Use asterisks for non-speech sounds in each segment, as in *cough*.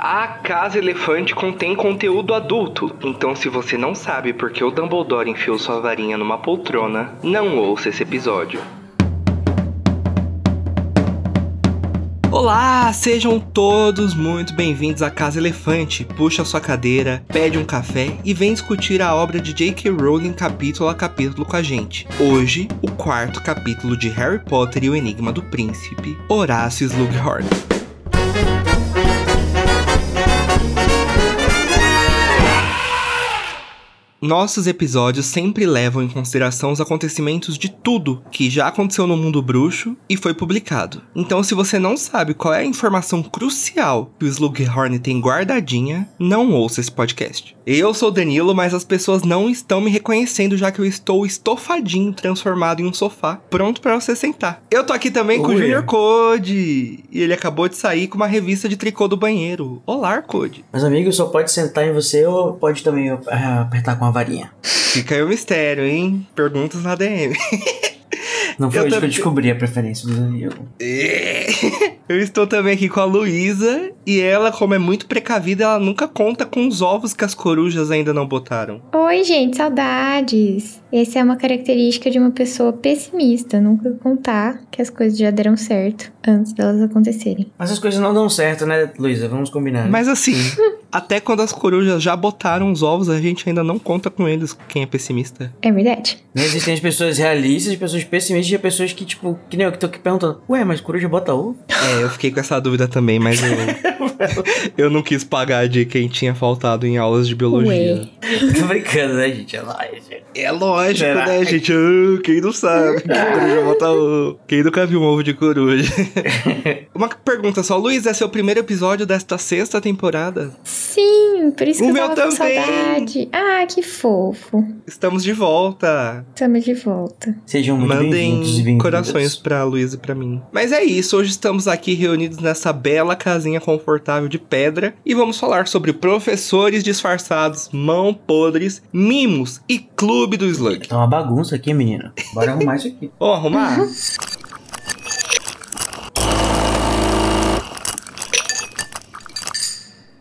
A Casa Elefante contém conteúdo adulto, então se você não sabe porque o Dumbledore enfiou sua varinha numa poltrona, não ouça esse episódio. Olá, sejam todos muito bem-vindos à Casa Elefante. Puxa sua cadeira, pede um café e vem discutir a obra de J.K. Rowling capítulo a capítulo com a gente. Hoje, o quarto capítulo de Harry Potter e o Enigma do Príncipe, Horácio Slughorn. Nossos episódios sempre levam em consideração os acontecimentos de tudo que já aconteceu no mundo bruxo e foi publicado. Então, se você não sabe qual é a informação crucial que o Slughorn tem guardadinha, não ouça esse podcast. Eu sou Danilo, mas as pessoas não estão me reconhecendo já que eu estou estofadinho, transformado em um sofá, pronto para você sentar. Eu tô aqui também Oi. com o Junior Code, e ele acabou de sair com uma revista de tricô do banheiro. Olá, Code. Meus amigos, só pode sentar em você ou pode também uh, apertar com a varinha. Fica aí o mistério, hein? Perguntas na DM. Não foi eu hoje que eu descobri a preferência do Danilo. Eu estou também aqui com a Luísa e ela, como é muito precavida, ela nunca conta com os ovos que as corujas ainda não botaram. Oi, gente, saudades. Essa é uma característica de uma pessoa pessimista, nunca contar que as coisas já deram certo antes delas acontecerem. Mas as coisas não dão certo, né, Luísa? Vamos combinar. Mas assim, *laughs* até quando as corujas já botaram os ovos, a gente ainda não conta com eles quem é pessimista. É verdade. Não existem as pessoas realistas, as pessoas pessimistas e as pessoas que, tipo, que nem eu que tô aqui perguntando, ué, mas coruja bota ovo? *laughs* É, eu fiquei com essa dúvida também, mas eu, *laughs* eu não quis pagar de quem tinha faltado em aulas de biologia. Ué. tô brincando, né, gente? É lógico. É lógico, Será? né, gente? Uh, quem não sabe que *laughs* coruja bota ovo? Quem nunca viu um ovo de coruja? *laughs* Uma pergunta só, Luiz, é seu primeiro episódio desta sexta temporada? Sim, por isso o que eu tava com saudade. Ah, que fofo. Estamos de volta. Estamos de volta. Sejam muito Mandem corações pra Luiz e pra mim. Mas é isso, hoje estamos aqui reunidos nessa bela casinha confortável de pedra e vamos falar sobre professores disfarçados, mão podres, mimos e clube do Slug. Tá uma bagunça aqui, menina. Bora arrumar isso aqui. Ô, arrumar? *laughs*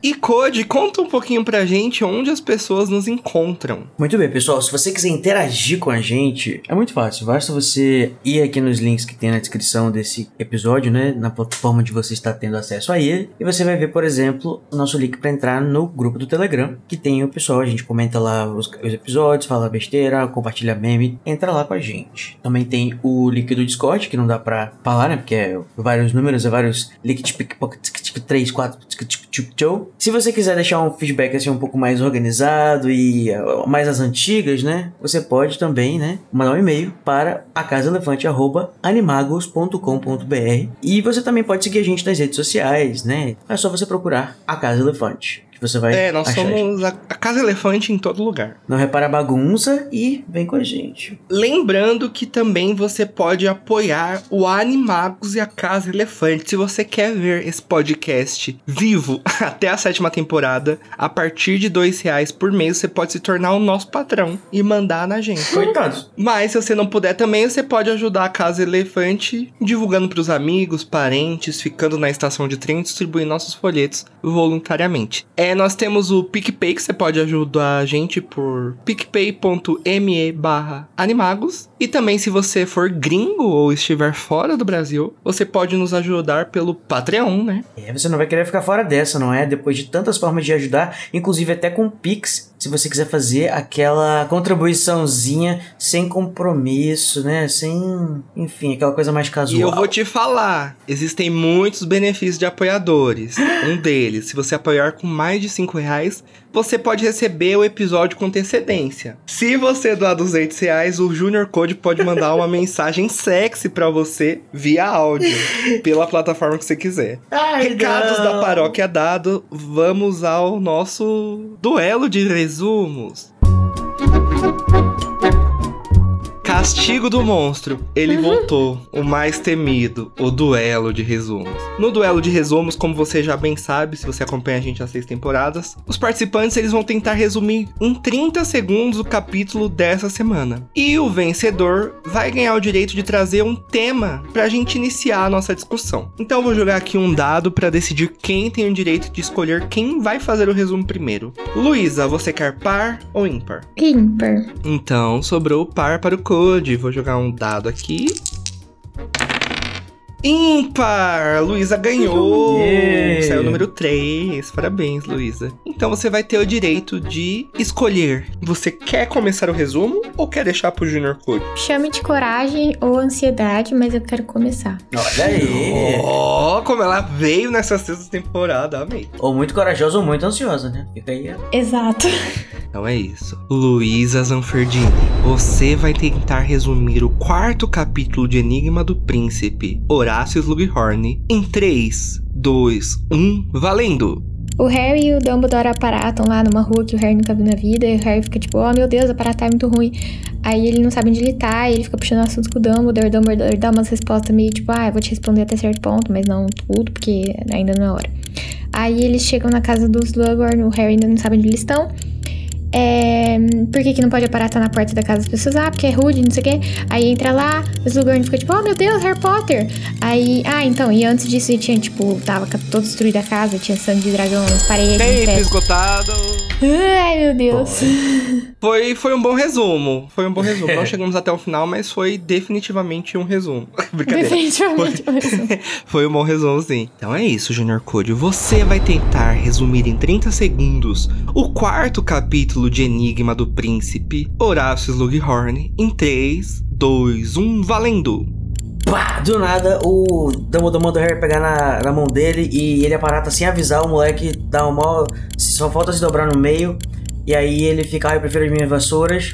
E Code, conta um pouquinho pra gente onde as pessoas nos encontram. Muito bem, pessoal. Se você quiser interagir com a gente, é muito fácil. Basta você ir aqui nos links que tem na descrição desse episódio, né? Na plataforma onde você está tendo acesso a ele. E você vai ver, por exemplo, o nosso link para entrar no grupo do Telegram, que tem o pessoal. A gente comenta lá os, os episódios, fala besteira, compartilha meme. Entra lá com a gente. Também tem o link do Discord, que não dá pra falar, né? Porque é vários números, é vários link de pickpocket 3, 4, se você quiser deixar um feedback assim um pouco mais organizado e uh, mais as antigas, né? Você pode também, né, mandar um e-mail para acasaelefante@animagos.com.br. E você também pode seguir a gente nas redes sociais, né? É só você procurar a Casa Elefante que você vai. É, nós somos a, a, Casa Elefante em todo lugar. Não repara a bagunça e vem com a gente. Lembrando que também você pode apoiar o Animagos e a Casa Elefante. Se você quer ver esse podcast vivo *laughs* até a sétima temporada, a partir de dois reais por mês você pode se tornar o nosso patrão e mandar na gente. Coitados. Mas se você não puder também, você pode ajudar a Casa Elefante divulgando para os amigos, parentes, ficando na estação de trem e distribuindo nossos folhetos voluntariamente. É é, nós temos o PicPay, que você pode ajudar a gente por picpay.me barra animagos. E também, se você for gringo ou estiver fora do Brasil, você pode nos ajudar pelo Patreon, né? É, você não vai querer ficar fora dessa, não é? Depois de tantas formas de ajudar, inclusive até com Pix, se você quiser fazer aquela contribuiçãozinha sem compromisso, né? Sem, enfim, aquela coisa mais casual. E eu vou te falar, existem muitos benefícios de apoiadores. Um deles, se você apoiar com mais de 5 reais, você pode receber o episódio com antecedência. Se você doar 200 reais, o Junior Code pode mandar uma mensagem sexy para você via áudio, pela plataforma que você quiser. Ai, Recados não. da paróquia dado, vamos ao nosso duelo de resumos. Castigo do monstro. Ele voltou. O mais temido. O duelo de resumos. No duelo de resumos, como você já bem sabe, se você acompanha a gente há seis temporadas, os participantes eles vão tentar resumir em 30 segundos o capítulo dessa semana. E o vencedor vai ganhar o direito de trazer um tema pra gente iniciar a nossa discussão. Então eu vou jogar aqui um dado para decidir quem tem o direito de escolher quem vai fazer o resumo primeiro. Luísa, você quer par ou ímpar? Ímpar. Então sobrou o par para o Vou jogar um dado aqui. Ímpar! Luísa ganhou! Yeah. Saiu o número 3. Parabéns, Luísa. Então você vai ter o direito de escolher. Você quer começar o resumo ou quer deixar pro Junior Code? Chame de coragem ou ansiedade, mas eu quero começar. Olha aí. Ó, como ela veio nessa sexta temporada, amei. Ou muito corajosa ou muito ansiosa, né? Fica aí. Exato. Então é isso. Luísa Zanferdini, você vai tentar resumir o quarto capítulo de Enigma do Príncipe, Horácio Slughorn, em 3, 2, 1, valendo! O Harry e o Dumbledore aparatam lá numa rua que o Harry nunca viu na vida. E o Harry fica tipo, oh meu Deus, aparatar é muito ruim. Aí ele não sabe onde ele tá, ele fica puxando assuntos com o Dumbledore. O Dumbledore dá umas respostas meio tipo, ah, eu vou te responder até certo ponto, mas não tudo, porque ainda não é hora. Aí eles chegam na casa dos Slughorn, o Harry ainda não sabe onde eles estão. É, por que, que não pode aparatar na porta da casa das pessoas? Ah, porque é rude, não sei o quê. Aí entra lá, o Slughorn fica tipo, oh meu Deus, Harry Potter. Aí, ah, então, e antes disso ele tinha, tipo, tava toda destruída a casa, tinha sangue de dragão nas paredes. Tempo esgotado! Ai, meu Deus. Foi, foi um bom resumo. Foi um bom resumo. Não *laughs* chegamos até o final, mas foi definitivamente um resumo. *laughs* Brincadeira. Definitivamente. mas- *laughs* Foi um bom resumo, sim. Então é isso, Junior Code. Você vai tentar resumir em 30 segundos o quarto capítulo de Enigma do Príncipe, Horácio Slughorn, em 3, 2, 1, valendo! Pá! Do nada, o Dumbledore manda o Harry pegar na, na mão dele e ele aparata sem avisar, o moleque dá uma. Só falta se dobrar no meio. E aí ele fica, ah, eu prefiro as minhas vassouras.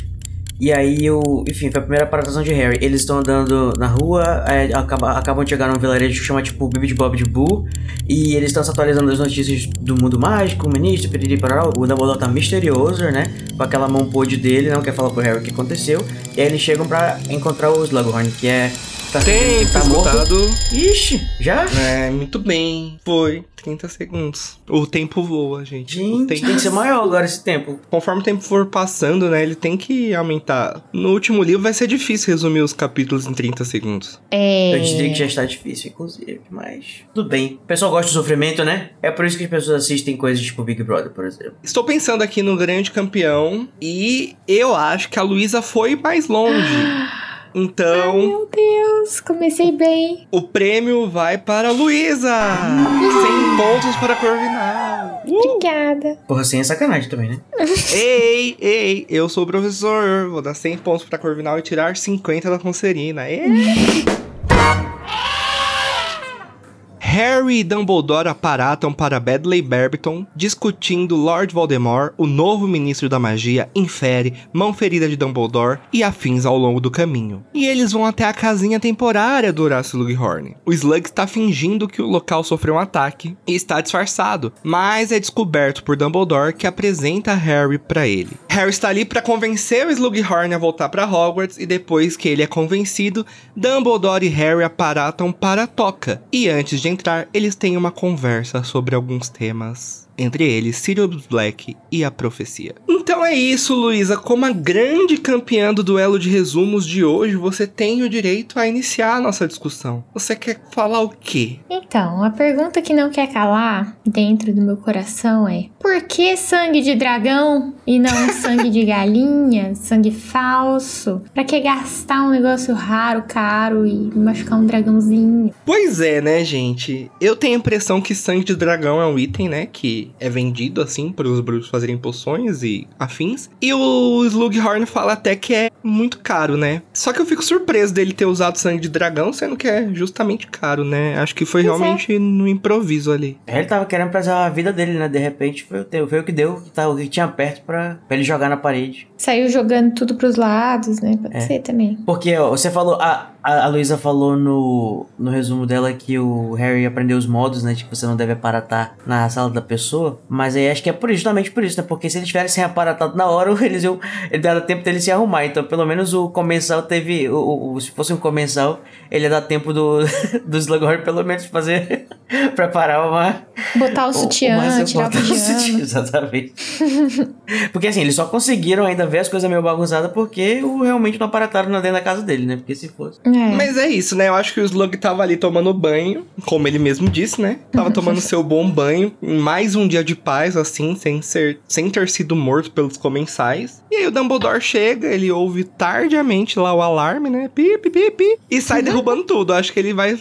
E aí, o, enfim, foi a primeira aparatação de Harry. Eles estão andando na rua, é, acaba- acabam de chegar num vilarejo que chama tipo Bibi de Bob de Boo. E eles estão se atualizando as notícias do mundo mágico, o ministro, piriri, parará. O Dumbledore tá misterioso, né? Com aquela mão podre dele, não quer falar pro Harry o que aconteceu. E aí eles chegam pra encontrar o Slughorn, que é. Tá, Tempo tá morto. Ixi, já? É, muito bem. Foi 30 segundos. O tempo voa, gente. o Gente, tempo... tem que ser maior agora esse tempo. Conforme o tempo for passando, né, ele tem que aumentar. No último livro vai ser difícil resumir os capítulos em 30 segundos. É. Eu diria que já está difícil, inclusive, mas tudo bem. O pessoal gosta de sofrimento, né? É por isso que as pessoas assistem coisas tipo Big Brother, por exemplo. Estou pensando aqui no grande campeão e eu acho que a Luísa foi mais longe. *gasps* Então, Meu Deus, comecei bem. o prêmio vai para a Luísa! 100 pontos para a Corvinal! Uh! Obrigada. Porra, sem é sacanagem também, né? *laughs* Ei, ei, eu sou o professor. Vou dar 100 pontos para a Corvinal e tirar 50 da Concerina. Ei! Harry e Dumbledore aparatam para Badley Barbiton, discutindo Lord Voldemort, o novo ministro da magia, infere, mão ferida de Dumbledore e afins ao longo do caminho. E eles vão até a casinha temporária do Horácio Slughorn. O Slug está fingindo que o local sofreu um ataque e está disfarçado, mas é descoberto por Dumbledore que apresenta Harry para ele. Harry está ali para convencer o Slughorn a voltar para Hogwarts e depois que ele é convencido, Dumbledore e Harry aparatam para a toca. E antes de entrar, eles têm uma conversa sobre alguns temas. Entre eles, Sirius Black e a profecia. Então é isso, Luísa. Como a grande campeã do duelo de resumos de hoje, você tem o direito a iniciar a nossa discussão. Você quer falar o quê? Então, a pergunta que não quer calar dentro do meu coração é: por que sangue de dragão e não *laughs* sangue de galinha, sangue falso? Pra que gastar um negócio raro, caro e machucar um dragãozinho? Pois é, né, gente? Eu tenho a impressão que sangue de dragão é um item, né, que é vendido assim para os bruxos fazerem poções e afins. E o Slughorn fala até que é muito caro, né? Só que eu fico surpreso dele ter usado sangue de dragão, sendo que é justamente caro, né? Acho que foi Pois é. realmente no improviso ali. Ele tava querendo preservar a vida dele, né? De repente foi o, teu- foi o que deu, que tá- o que tinha perto pra, pra ele jogar na parede. Saiu jogando tudo pros lados, né? Pode É. ser também. Porque ó, você falou, ah, A, a Luísa falou no, no resumo dela que o Harry aprendeu os modos, né? Tipo, você não deve aparatar na sala da pessoa. Mas aí acho que é por, justamente por isso, né? Porque se eles tivessem aparatado na hora, *laughs* eles iam. Ele dava tempo dele se arrumar. Então, pelo menos o comensal teve. O, o, se fosse um comensal, ele ia dar tempo do, *laughs* do Slughorn, pelo menos, fazer. *laughs* preparar uma. Botar o sutiã, o, tirar o pijama. Exatamente. porque assim, eles só conseguiram ainda ver as coisas meio bagunçadas porque o, realmente não aparataram dentro da casa dele, né? Porque se fosse. É. Mas é isso, né? Eu acho que o Slug tava ali tomando banho, como ele mesmo disse, né? Tava tomando seu bom banho, em mais um dia de paz, assim, sem, ser, sem ter sido morto pelos comensais. E aí o Dumbledore chega, ele ouve tardiamente lá o alarme, né? Pi, pi, pi, pi, e sai uhum. derrubando tudo. Acho que ele vai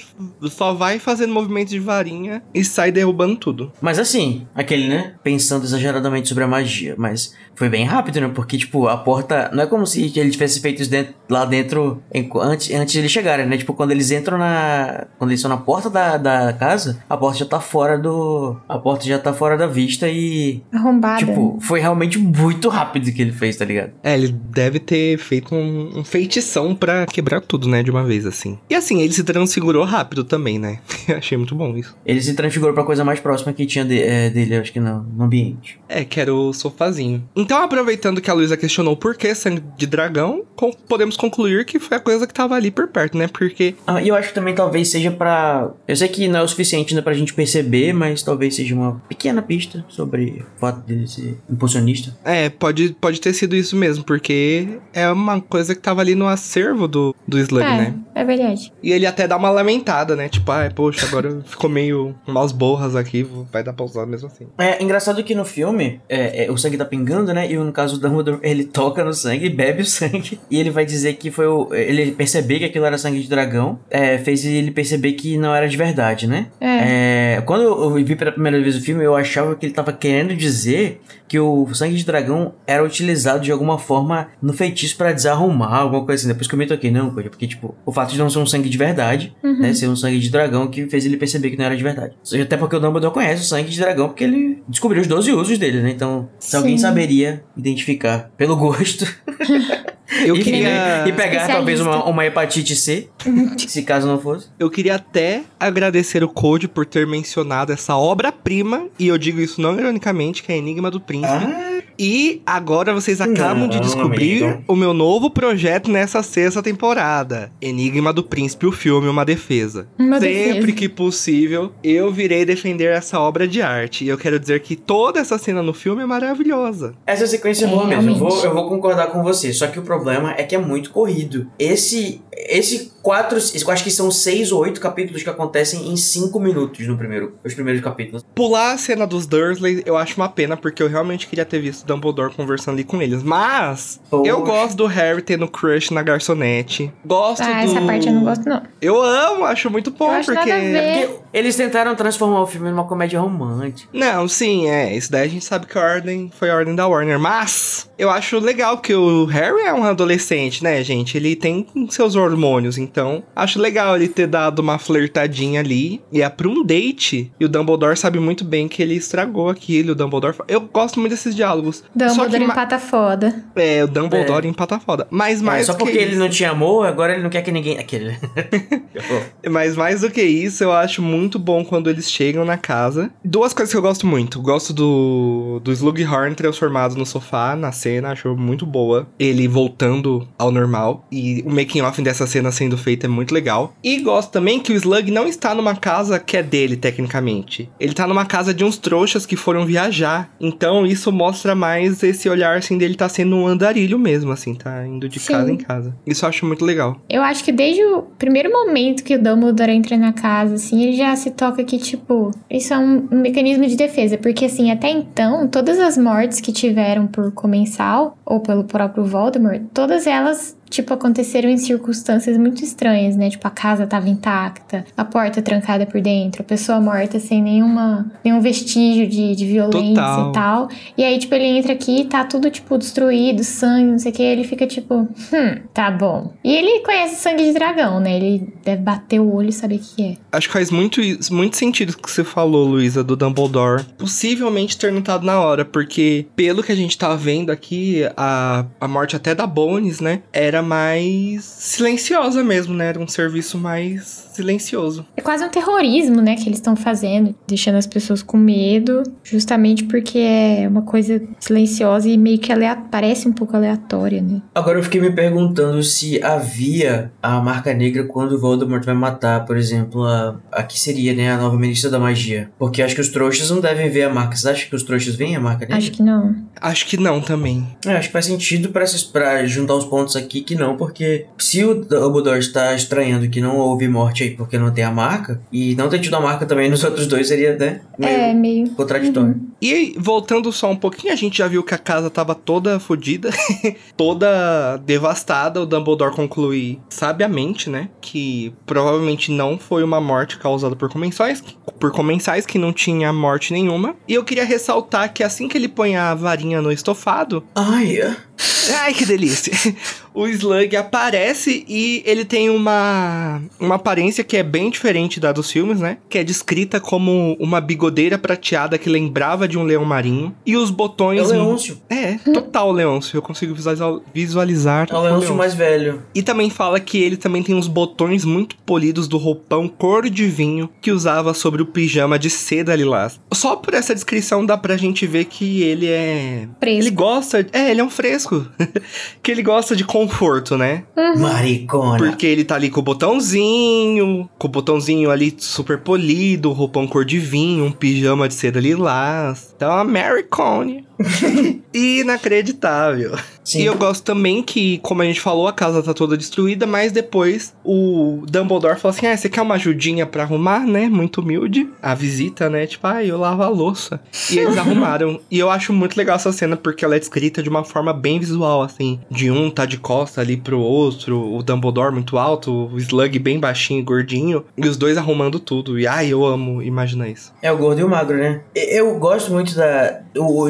só vai fazendo movimentos de varinha e sai derrubando tudo. Mas assim, aquele, né? Pensando exageradamente sobre a magia, mas foi bem rápido, né? Porque, tipo, a porta. Não é como se ele tivesse feito isso dentro, lá dentro antes, antes de eles chegarem, né? Tipo, quando eles entram na. Quando eles estão na porta da, da casa, a porta já tá fora do. A porta já tá fora da vista e. Arrombada. Tipo, foi realmente muito rápido que ele fez, tá ligado? É, ele deve ter feito um, um feitição para quebrar tudo, né? De uma vez, assim. E assim, ele se transfigurou rápido também, né? *laughs* Achei muito bom isso. Ele se transfigurou pra coisa mais próxima que tinha de, é, dele, acho que no, no ambiente. É, que era o sofazinho. Então, aproveitando que a Luísa questionou por que sangue de dragão, podemos concluir que foi a coisa que tava ali por perto, né? Porque. Ah, e eu acho que também talvez seja para Eu sei que não é o suficiente ainda pra gente perceber, mas talvez seja uma pequena pista sobre o fato dele ser impulsionista. É, pode, pode ter sido isso mesmo, porque é uma coisa que tava ali no acervo do, do Slug, é, né? É verdade. E ele até dá uma lamentada, né? Tipo, ai, poxa, agora ficou meio *laughs* umas borras aqui, vai dar pra usar mesmo assim. É engraçado que no filme, é, é, o sangue tá pingando, né? E no caso do Dumbledore, ele toca no sangue, bebe o sangue, e ele vai dizer que foi o. Ele perceber que aquilo era sangue de dragão, é, fez ele perceber que não era de verdade, né? É. é quando eu vi pela primeira vez o filme, eu achava que ele tava querendo dizer que o sangue de dragão era utilizado de alguma forma no feitiço para desarrumar, alguma coisa assim. Depois que eu me toquei, não, coisa, porque, tipo, o fato de não ser um sangue de verdade, uhum. né? Ser um sangue de dragão que fez ele perceber que não era de verdade. Até porque o Dumbledore conhece o sangue de dragão porque ele descobriu os 12 usos dele, né? Então, se Sim. alguém saberia identificar pelo gosto. *laughs* Eu e, queria... e pegar talvez uma, uma hepatite C, se caso não fosse. Eu queria até agradecer o Code por ter mencionado essa obra-prima, e eu digo isso não ironicamente, que é Enigma do Príncipe. Ah. E agora vocês acabam não, de descobrir amigo. o meu novo projeto nessa sexta temporada. Enigma do Príncipe, o filme Uma Defesa. Uma Sempre defesa. que possível, eu virei defender essa obra de arte. E eu quero dizer que toda essa cena no filme é maravilhosa. Essa sequência é boa mesmo. Eu vou, eu vou concordar com você. Só que o problema é que é muito corrido. Esse, esse quatro, eu acho que são seis ou oito capítulos que acontecem em cinco minutos no primeiro, os primeiros capítulos. Pular a cena dos Dursley eu acho uma pena, porque eu realmente queria ter visto Dumbledore conversando ali com eles. Mas, Poxa. eu gosto do Harry tendo crush na garçonete. Gosto ah, do... essa parte eu não gosto, não. Eu amo, acho muito bom, eu porque... porque... Eles tentaram transformar o filme numa comédia romântica. Não, sim, é. Isso daí a gente sabe que a ordem foi a ordem da Warner. Mas, eu acho legal que o Harry é um adolescente, né, gente? Ele tem seus hormônios, então acho legal ele ter dado uma flertadinha ali. E é pra um date. E o Dumbledore sabe muito bem que ele estragou aquilo. O Dumbledore. Eu gosto muito desses diálogos. Dumbledore empata foda. É, o Dumbledore é. empata foda. Mas é, mais. É, só porque ele não tinha amor, agora ele não quer que ninguém. Aquele. *laughs* Mas mais do que isso, eu acho muito bom quando eles chegam na casa. Duas coisas que eu gosto muito. Gosto do, do Slughorn transformado no sofá na cena, acho muito boa. Ele voltando ao normal. E o making off dessa cena sendo feito é muito legal. E gosto também que o Slug não está numa casa que é dele, tecnicamente. Ele tá numa casa de uns trouxas que foram viajar. Então isso mostra mais esse olhar assim dele tá sendo um andarilho mesmo, assim, tá indo de Sim. casa em casa. Isso eu acho muito legal. Eu acho que desde o primeiro momento que o Dumbledore entra na casa, assim, ele já se toca que, tipo, isso é um, um mecanismo de defesa. Porque, assim, até então, todas as mortes que tiveram por comensal, ou pelo próprio Voldemort, todas elas tipo, aconteceram em circunstâncias muito estranhas, né? Tipo, a casa tava intacta, a porta trancada por dentro, a pessoa morta sem nenhuma, nenhum vestígio de, de violência Total. e tal. E aí, tipo, ele entra aqui e tá tudo, tipo, destruído, sangue, não sei o que. Ele fica tipo, hum, tá bom. E ele conhece sangue de dragão, né? Ele deve bater o olho e saber o que é. Acho que faz muito, muito sentido o que você falou, Luísa, do Dumbledore. Possivelmente ter notado na hora, porque pelo que a gente tá vendo aqui, a, a morte até da Bones, né? Era era mais silenciosa mesmo, né? Era um serviço mais silencioso. É quase um terrorismo, né, que eles estão fazendo, deixando as pessoas com medo, justamente porque é uma coisa silenciosa e meio que aleatória, parece um pouco aleatória, né? Agora eu fiquei me perguntando se havia a marca negra quando o Voldemort vai matar, por exemplo, a, a que seria, né, a nova ministra da magia. Porque acho que os trouxas não devem ver a marca. Você acha que os trouxas veem a marca negra? Acho que não. Acho que não também. É, acho que faz sentido pra, esses- pra juntar os pontos aqui que não, porque se o Dumbledore está estranhando que não houve morte porque não tem a marca, e não ter tido a marca também nos *laughs* outros dois seria, né, meio É, meio. contraditório. E voltando só um pouquinho, a gente já viu que a casa tava toda fodida, *laughs* toda devastada. O Dumbledore conclui sabiamente, né? Que provavelmente não foi uma morte causada por comensais, por comensais que não tinha morte nenhuma. E eu queria ressaltar que assim que ele põe a varinha no estofado, Ai, é. Ai, que delícia. *laughs* O Slug aparece e ele tem uma, uma aparência que é bem diferente da dos filmes, né? Que é descrita como uma bigodeira prateada que lembrava de um leão marinho. E os é botões. o Leôncio. É, total Leôncio. Eu consigo visualizar, É o o Leôncio mais velho. E também fala que ele também tem uns botões muito polidos do roupão cor de vinho que usava sobre o pijama de seda lilás. Só por essa descrição dá pra gente ver que ele é. Fresco. Ele gosta. É, ele é um fresco. *laughs* que ele gosta de conforto, né? Maricona. Porque ele tá ali com o botãozinho, com o botãozinho ali super polido, roupão cor de vinho, um pijama de seda lilás. Então, a Mary Coney. *laughs* Inacreditável. Sim. E eu gosto também que, como a gente falou, a casa tá toda destruída, mas depois o Dumbledore falou assim: Ah, você quer uma ajudinha pra arrumar, né? Muito humilde. A visita, né? Tipo, ah, eu lavo a louça. E eles *laughs* arrumaram. E eu acho muito legal essa cena porque ela é descrita de uma forma bem visual, assim. De um tá de costa ali pro outro, o Dumbledore muito alto, o Slug bem baixinho e gordinho, e os dois arrumando tudo. E ai, eu amo imaginar isso. É o gordo e o magro, né? Eu gosto muito da,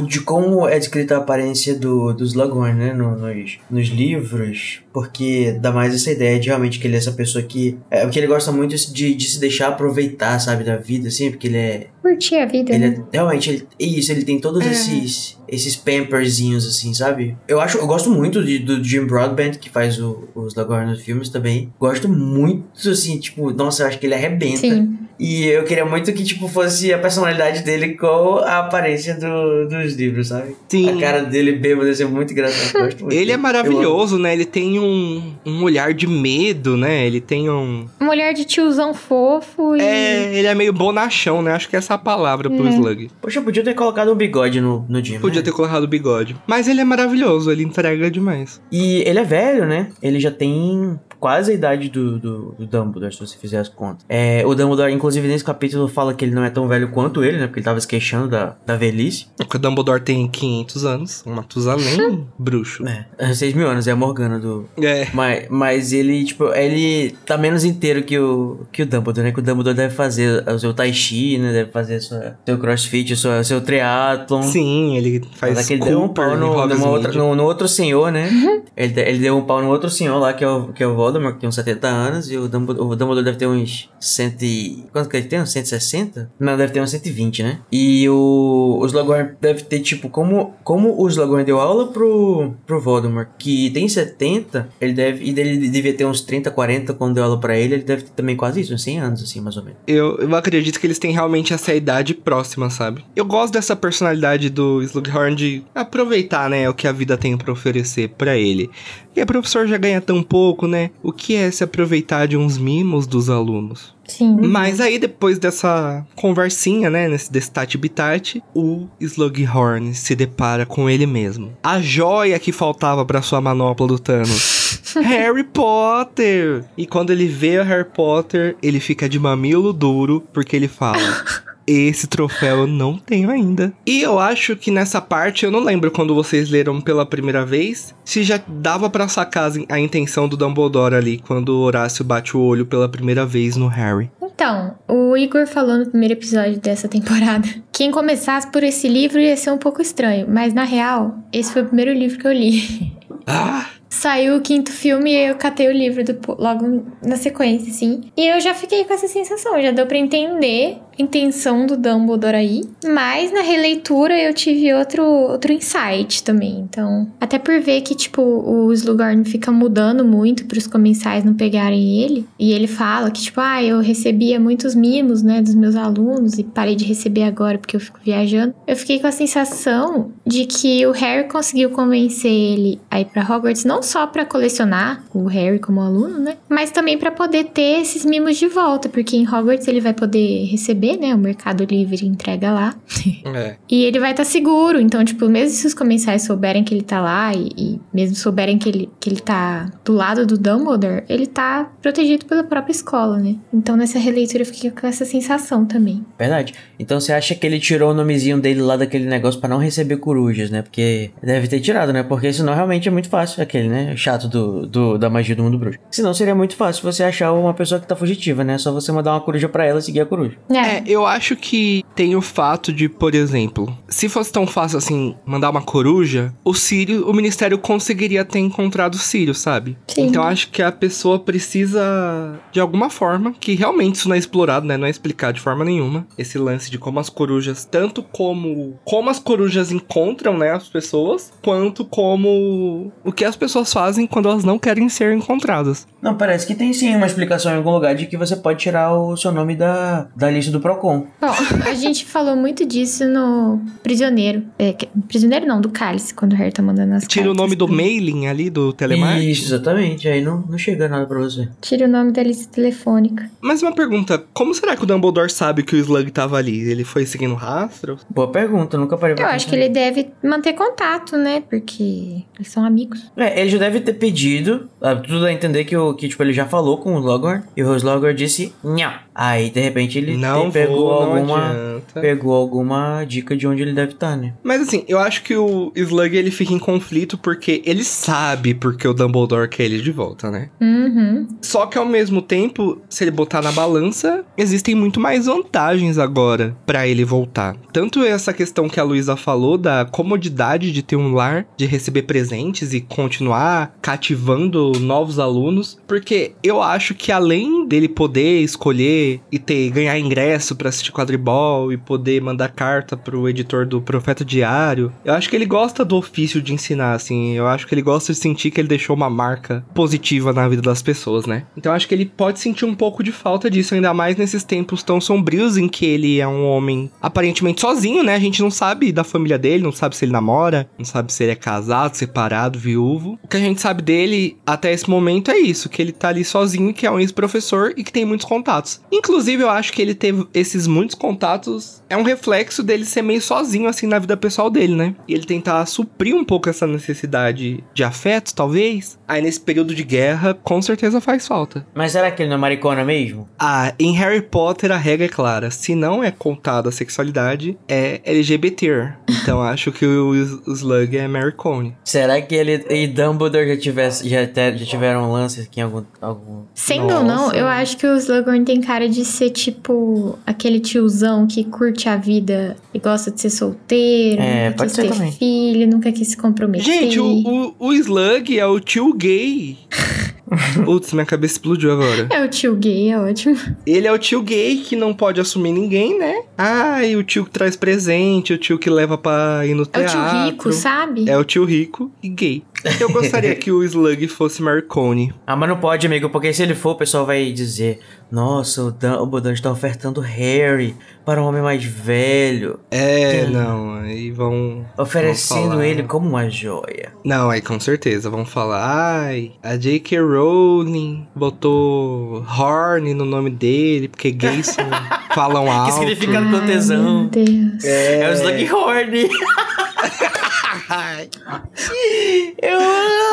de como é descrita a aparência do, do Slughorn, né? No- nos, nos livros, porque dá mais essa ideia de realmente que ele é essa pessoa que... É, porque ele gosta muito de, de se deixar aproveitar, sabe, da vida, assim, porque ele é... Curtir a vida, Ele né? é realmente, ele, isso, ele tem todos É. esses esses pamperzinhos, assim, sabe? Eu acho, eu gosto muito de- do Jim Broadbent, que faz o, os Slughorn nos filmes também. Gosto muito, assim, tipo, nossa, eu acho que ele arrebenta. Sim. E eu queria muito que, tipo, fosse a personalidade dele com a aparência do, dos livros, sabe? Sim. A cara dele bêbado deve ser muito engraçado. Gosto muito Ele é maravilhoso, né? Ele tem um, um olhar de medo, né? Ele tem um. Uma mulher de tiozão fofo e. É, ele é meio bonachão, né? Acho que essa a palavra pro É. Slug. Poxa, eu podia ter colocado um bigode no, no Jim. Podia né? ter colocado o bigode. Mas ele é maravilhoso, ele entrega demais. E ele é velho, né? Ele já tem quase a idade do, do, do Dumbledore, se você fizer as contas. É, o Dumbledore, inclusive, nesse capítulo fala que ele não é tão velho quanto ele, né? Porque ele tava se queixando da, da velhice. Porque o Dumbledore tem 500 anos, um Matusalém bruxo. É, 6 mil anos, é a Morgana do, É. Mas, mas ele, tipo, ele tá menos inteiro que o, que o Dumbledore, né? Que o Dumbledore deve fazer o seu tai chi, né? Deve fazer sua, seu crossfit, sua, seu triatlon. Sim, ele faz Mas é que ele deu um pau no, outra, no, no outro senhor, né? ele, de- ele deu um pau no outro senhor lá, que é o, que é o Voldemort, que tem uns 70 anos, e o Dumbledore, o Dumbledore deve ter uns 100 e... Quanto que ele tem? Uns 160? Não, deve ter uns 120, né? E o, o Slughorn deve ter, tipo, como, como o Slughorn deu aula pro, pro Voldemort, que tem 70, ele deve... E ele devia ter uns 30, 40 quando deu aula pra ele, ele deve ter também quase isso, uns 100 anos, assim, mais ou menos. Eu, eu acredito que eles têm realmente essa idade próxima, sabe? Eu gosto dessa personalidade do Slughorn de aproveitar, né, o que a vida tem pra oferecer pra ele. E o professor já ganha tão pouco, né? O que é se aproveitar de uns mimos dos alunos? Sim. Mas aí, depois dessa conversinha, né, nesse destate bitate, o Slughorn se depara com ele mesmo. A joia que faltava pra sua manopla do Thanos. *laughs* Harry Potter! E quando ele vê o Harry Potter, ele fica de mamilo duro, porque ele fala... Esse troféu eu não tenho ainda. E eu acho que nessa parte, eu não lembro quando vocês leram pela primeira vez, se já dava pra sacar a intenção do Dumbledore ali, quando o Horácio bate o olho pela primeira vez no Harry. Então, o Igor falou no primeiro episódio dessa temporada. *laughs* Quem começasse por esse livro ia ser um pouco estranho, mas na real, esse foi o primeiro livro que eu li. Ah, Saiu o quinto filme e eu catei o livro do, logo na sequência, assim. E eu já fiquei com essa sensação, já deu pra entender a intenção do Dumbledore aí. Mas na releitura eu tive outro, outro insight também. Então, até por ver que, tipo, o Slughorn fica mudando muito pros comensais não pegarem ele. E ele fala que, tipo, ah, eu recebia muitos mimos, né, dos meus alunos e parei de receber agora porque eu fico viajando. Eu fiquei com a sensação de que o Harry conseguiu convencer ele a ir pra Hogwarts não só para colecionar o Harry como aluno, né, mas também para poder ter esses mimos de volta, porque em Hogwarts ele vai poder receber, né, o Mercado Livre entrega lá. *laughs* É. E ele vai estar tá seguro, então, tipo, mesmo se os comensais souberem que ele tá lá e, e, mesmo souberem que ele, que ele tá do lado do Dumbledore, ele tá protegido pela própria escola, né? Então, nessa releitura eu fiquei com essa sensação também. Verdade. Então, você acha que ele tirou o nomezinho dele lá daquele negócio para não receber corujas, né? Porque deve ter tirado, né? Porque senão realmente é muito fácil aquele, né? Chato do, do da magia do mundo bruxo. Senão seria muito fácil você achar uma pessoa que tá fugitiva, né? Só você mandar uma coruja para ela e seguir a coruja. É. é, eu acho que tem o fato de, por exemplo, se fosse tão fácil assim mandar uma coruja, o Sírio, o ministério conseguiria ter encontrado o Sírio, sabe? Sim. Então acho que a pessoa precisa de alguma forma que realmente isso não é explorado, né? Não é explicado de forma nenhuma esse lance de como as corujas, tanto como como as corujas encontram, né, as pessoas, quanto como o que as pessoas fazem quando elas não querem ser encontradas. Não, parece que tem sim uma explicação em algum lugar de que você pode tirar o seu nome da, da lista do Procon. Bom, a gente falou muito disso no Prisioneiro. É, prisioneiro não, do Cálice, quando o Harry tá mandando as Tira o nome do mailing ali, do telemarketing. Isso, exatamente. Aí não, não chega nada pra você. Tira o nome da lista telefônica. Mas uma pergunta, como será que o Dumbledore sabe que o Slug tava ali? Ele foi seguindo rastro? Boa pergunta, nunca parei pra Eu acho que ele deve manter contato, né? Porque eles são amigos. É, ele já deve ter pedido, ah, tudo a entender que, o, que tipo, ele já falou com o Slughorn, e o Slughorn disse, não. Aí, de repente, ele não pegou vou, alguma pegou alguma dica de onde ele deve estar, tá, né? Mas assim, eu acho que o Slug ele fica em conflito porque ele sabe porque o Dumbledore quer ele de volta, né? Uhum. Só que ao mesmo tempo, se ele botar na balança, existem muito mais vantagens agora para ele voltar. Tanto essa questão que a Luísa falou da comodidade de ter um lar, de receber presentes e continuar cativando novos alunos, porque eu acho que além dele poder escolher e ter ganhar ingresso para assistir quadribol e poder mandar carta pro editor do Profeta Diário. Eu acho que ele gosta do ofício de ensinar, assim. Eu acho que ele gosta de sentir que ele deixou uma marca positiva na vida das pessoas, né? Então acho que ele pode sentir um pouco de falta disso, ainda mais nesses tempos tão sombrios em que ele é um homem aparentemente sozinho, né? A gente não sabe da família dele, não sabe se ele namora, não sabe se ele é casado, separado, viúvo. O que a gente sabe dele até esse momento é isso, que ele tá ali sozinho, que é um ex-professor e que tem muitos contatos. Inclusive, eu acho que ele teve esses muitos contatos é um reflexo dele ser meio sozinho assim na vida pessoal dele, né? E ele tentar suprir um pouco essa necessidade de afeto, talvez. Aí nesse período de guerra, com certeza faz falta. Mas será que ele não é maricona mesmo? Ah, em Harry Potter a regra é clara. Se não é contada a sexualidade, é LGBT. Então *laughs* acho que o, o Slug é maricone. Será que ele e Dumbledore já, tivesse, já, ter, já tiveram um lance aqui em algum... algum... Sendo ou não, eu acho que o Slughorn tem cara de ser tipo aquele tiozão que curte a vida e gosta de ser solteiro, é, nunca quis ter também. filho, nunca quis se comprometer. Gente, o, o, o Slug é o tio gay. *laughs* Putz, minha cabeça explodiu agora. É o tio gay, é ótimo. Ele é o tio gay que não pode assumir ninguém, né? Ah, e o tio que traz presente, o tio que leva pra ir no teatro. É o tio rico, sabe? É o tio rico e gay. Eu gostaria que o Slug fosse Marconi. *laughs* Ah, mas não pode, amigo, porque se ele for, o pessoal vai dizer: Nossa, o Dumbledore está ofertando Harry para um homem mais velho. É, não, aí vão. Oferecendo vão ele como uma joia. Não, aí com certeza vão falar: Ai, a J.K. Rowling botou Horn no nome dele, porque gays *laughs* falam alto. Que significa tesão. Meu Deus. É, é o Slug Horn. *laughs* Ai. Eu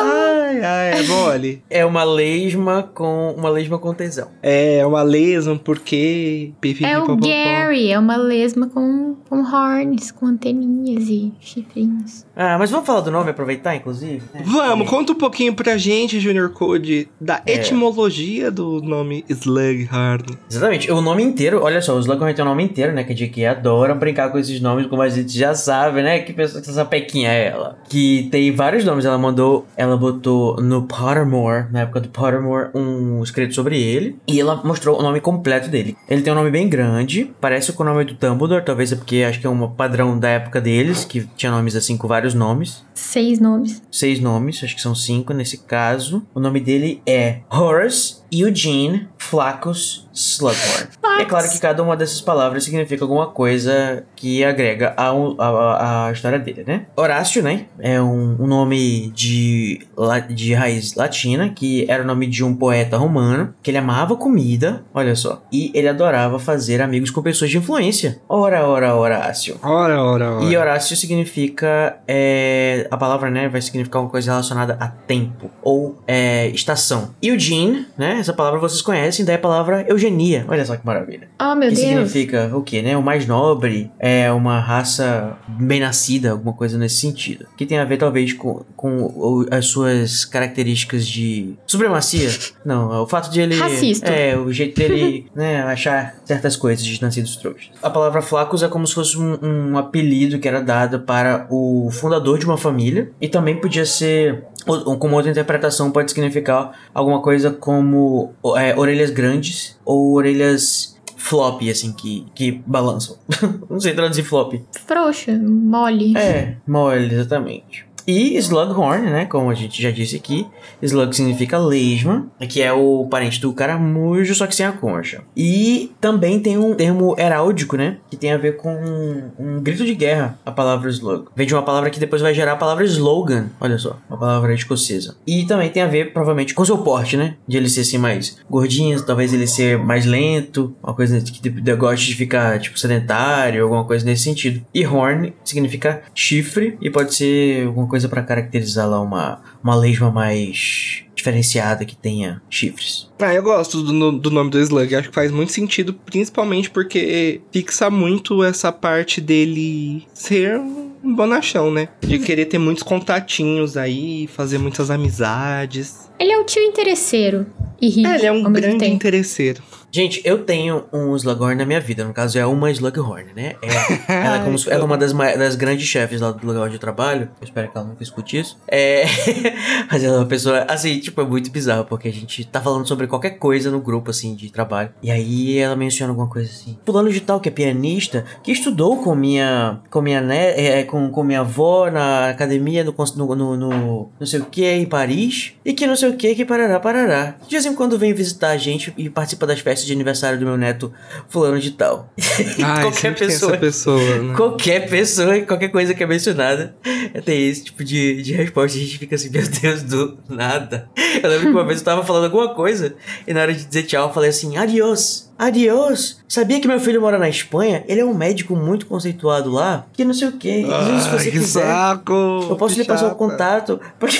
Ai, ai, é mole. É uma lesma com uma lesma com tesão. É, é uma lesma porque é o Gary, é uma lesma com, com horns, com anteninhas e chifrinhos. Ah, mas vamos falar do nome, aproveitar, inclusive? É. Vamos, conta um pouquinho pra gente, Junior Code, da é. etimologia do nome Slughorn. Exatamente, o nome inteiro, olha só, o Slughorn tem o um nome inteiro, né, que a gente adora brincar com esses nomes, como a gente já sabe, né, que pessoas essa pequinha é ela. Que tem vários nomes. Ela mandou, ela botou no Pottermore, na época do Pottermore, um escrito sobre ele. E ela mostrou o nome completo dele. Ele tem um nome bem grande, parece com o nome do Dumbledore, talvez é porque acho que é um padrão da época deles, que tinha nomes assim com vários nomes. Seis nomes. Seis nomes, acho que são cinco nesse caso. O nome dele é Horace Eugene Flaccus Slughorn. E é claro que cada uma dessas palavras significa alguma coisa que agrega a, a, a história dele, né? Horácio, né? É um, um nome de, de raiz latina, que era o nome de um poeta romano, que ele amava comida, olha só, e ele adorava fazer amigos com pessoas de influência. Ora, ora, Horácio. Ora, ora, ora. E Horácio significa. É, a palavra, né, vai significar uma coisa relacionada a tempo ou é, estação. Eugene, né? Essa palavra vocês conhecem, daí a palavra eugenia. Olha só que maravilha. Oh, meu que Deus. significa o quê, né? O mais nobre, é uma raça bem nascida, alguma coisa nesse sentido. Que tem a ver, talvez, com, com as suas características de supremacia. Não, é o fato de ele. Racista. É, o jeito dele, *laughs* né, achar certas coisas de nascidos trouxas. A palavra flacos é como se fosse um, um apelido que era dado para o fundador de uma família. E também podia ser como outra interpretação pode significar alguma coisa como é, orelhas grandes ou orelhas flop, assim, que, que balançam. *laughs* Não sei traduzir flop. Frouxa, mole. É, mole, exatamente. E Slughorn, né? Como a gente já disse aqui, Slug significa lesma, que é o parente do caramujo, só que sem a concha. E também tem um termo heráldico, né? Que tem a ver com um, um grito de guerra, a palavra slug. Vem de uma palavra que depois vai gerar a palavra slogan, olha só, uma palavra escocesa. E também tem a ver, provavelmente, com seu porte, né? De ele ser assim mais gordinho, talvez ele ser mais lento, uma coisa que gosta de ficar, tipo, sedentário, alguma coisa nesse sentido. E horn significa chifre e pode ser alguma coisa coisa para caracterizar lá uma, uma lesma mais diferenciada que tenha chifres. Ah, eu gosto do, do nome do Slug. Acho que faz muito sentido, principalmente porque fixa muito essa parte dele ser um bonachão, né? De querer ter muitos contatinhos aí, fazer muitas amizades. Ele é o tio interesseiro e rico. É, ele é um grande tempo. interesseiro. Gente, eu tenho um Slughorn na minha vida. No caso, é uma Slughorn, né? É, ela, é como ela é uma das, das grandes chefes lá do lugar eu trabalho. Eu espero que ela nunca escute isso. É, *laughs* mas ela é uma pessoa, assim, tipo, é muito bizarro. Porque a gente tá falando sobre qualquer coisa no grupo, assim, de trabalho. E aí ela menciona alguma coisa assim. Fulano de tal, que é pianista, que estudou com minha, com minha, né, é, com, com minha avó na academia no, no, no não sei o que em Paris. E que não sei o que, que parará, parará. De vez em quando vem visitar a gente e participa das festas de aniversário do meu neto fulano de tal. *laughs* Ai, qualquer pessoa. pessoa, né? Qualquer pessoa, qualquer coisa que é mencionada, tem esse tipo de, de resposta. A gente fica assim, meu Deus, do nada. Eu lembro que uma vez eu tava falando alguma coisa e na hora de dizer tchau eu falei assim, adiós. Adiós! Sabia que meu filho mora na Espanha? Ele é um médico muito conceituado lá, que não sei o que. Ai, se você que quiser, saco! eu posso lhe passar o contato. Porque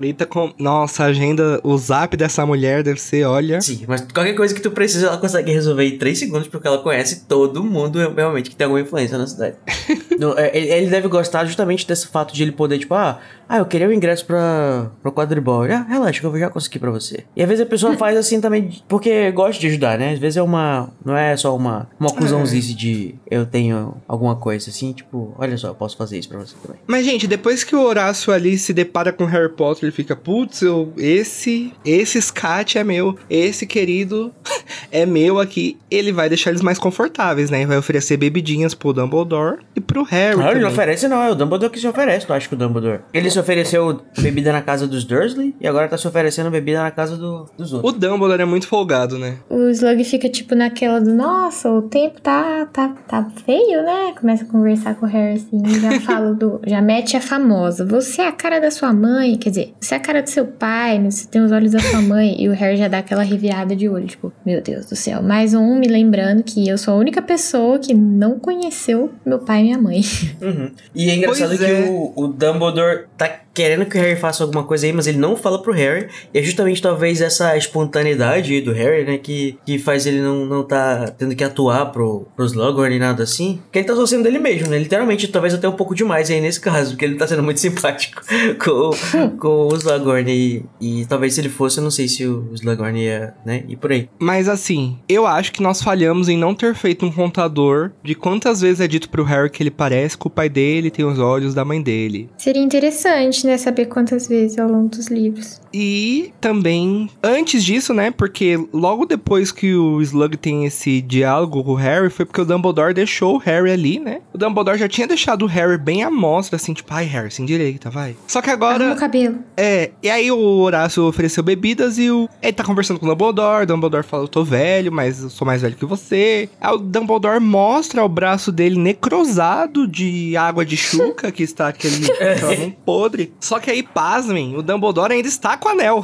Eita, com... Nossa, a agenda, o zap dessa mulher deve ser, olha. Sim, mas qualquer coisa que tu precisa, ela consegue resolver em 3 segundos, porque ela conhece todo mundo realmente que tem alguma influência na cidade. *laughs* É, ele ele deve gostar justamente desse fato de ele poder, tipo, ah, ah eu queria o ingresso pra, pro quadribol. Ele, Ah, relaxa, que eu já conseguir pra você. E às vezes a pessoa faz assim também, porque gosta de ajudar, né? Às vezes é uma. Não é só uma, uma acusãozice de eu tenho alguma coisa assim, tipo, olha só, eu posso fazer isso pra você também. Mas, gente, depois que o Horácio ali se depara com Harry Potter, ele fica, putz, eu, esse, esse Scat é meu, esse querido *laughs* é meu aqui. Ele vai deixar eles mais confortáveis, né? Vai oferecer bebidinhas pro Dumbledore e pro Harry Não, ele também. não oferece, não. É o Dumbledore que se oferece, tu acha que o Dumbledore? Ele se ofereceu bebida na casa dos Dursley e agora tá se oferecendo bebida na casa do- dos outros. O Dumbledore é muito folgado, né? O Slug fica tipo naquela do nossa, o tempo tá, tá, tá feio, né? Começa a conversar com o Harry assim, e já *laughs* fala do. Já mete a famosa. Você é a cara da sua mãe, quer dizer, você é a cara do seu pai, né? você tem os olhos da sua mãe. E o Harry já dá aquela revirada de olho, tipo, meu Deus do céu. Mais um me lembrando que eu sou a única pessoa que não conheceu meu pai e minha mãe. Uhum. E é engraçado Pois que é. o, o Dumbledore tá Bye. Querendo que o Harry faça alguma coisa aí, mas ele não fala pro Harry. E é justamente talvez essa espontaneidade do Harry, né, que, que faz ele não, não tá tendo que atuar pro, pro Slughorn e nada assim. Que ele tá só sendo dele mesmo, né? Literalmente, talvez até um pouco demais aí nesse caso, porque ele tá sendo muito *laughs* simpático com, com o Slughorn. E, e talvez se ele fosse, eu não sei se o Slughorn ia, né, ir por aí. Mas assim, eu acho que nós falhamos em não ter feito um contador de quantas vezes é dito pro Harry que ele parece com o pai dele, tem os olhos da mãe dele. Seria interessante, né, saber quantas vezes ao longo dos livros. E também, antes disso, né, porque logo depois que o Slug tem esse diálogo com o Harry, foi porque o Dumbledore deixou o Harry ali, né? O Dumbledore já tinha deixado o Harry bem à mostra, assim, tipo, ai, Harry, sem direita, vai. Só que agora... Arruma o cabelo. É, e aí o Horácio ofereceu bebidas e o... Ele tá conversando com o Dumbledore, o Dumbledore fala, eu tô velho, mas eu sou mais velho que você. Aí o Dumbledore mostra o braço dele necrosado de água de chuca, que está aquele *laughs* aquele podre. Só que aí, pasmem, o Dumbledore ainda está com o anel.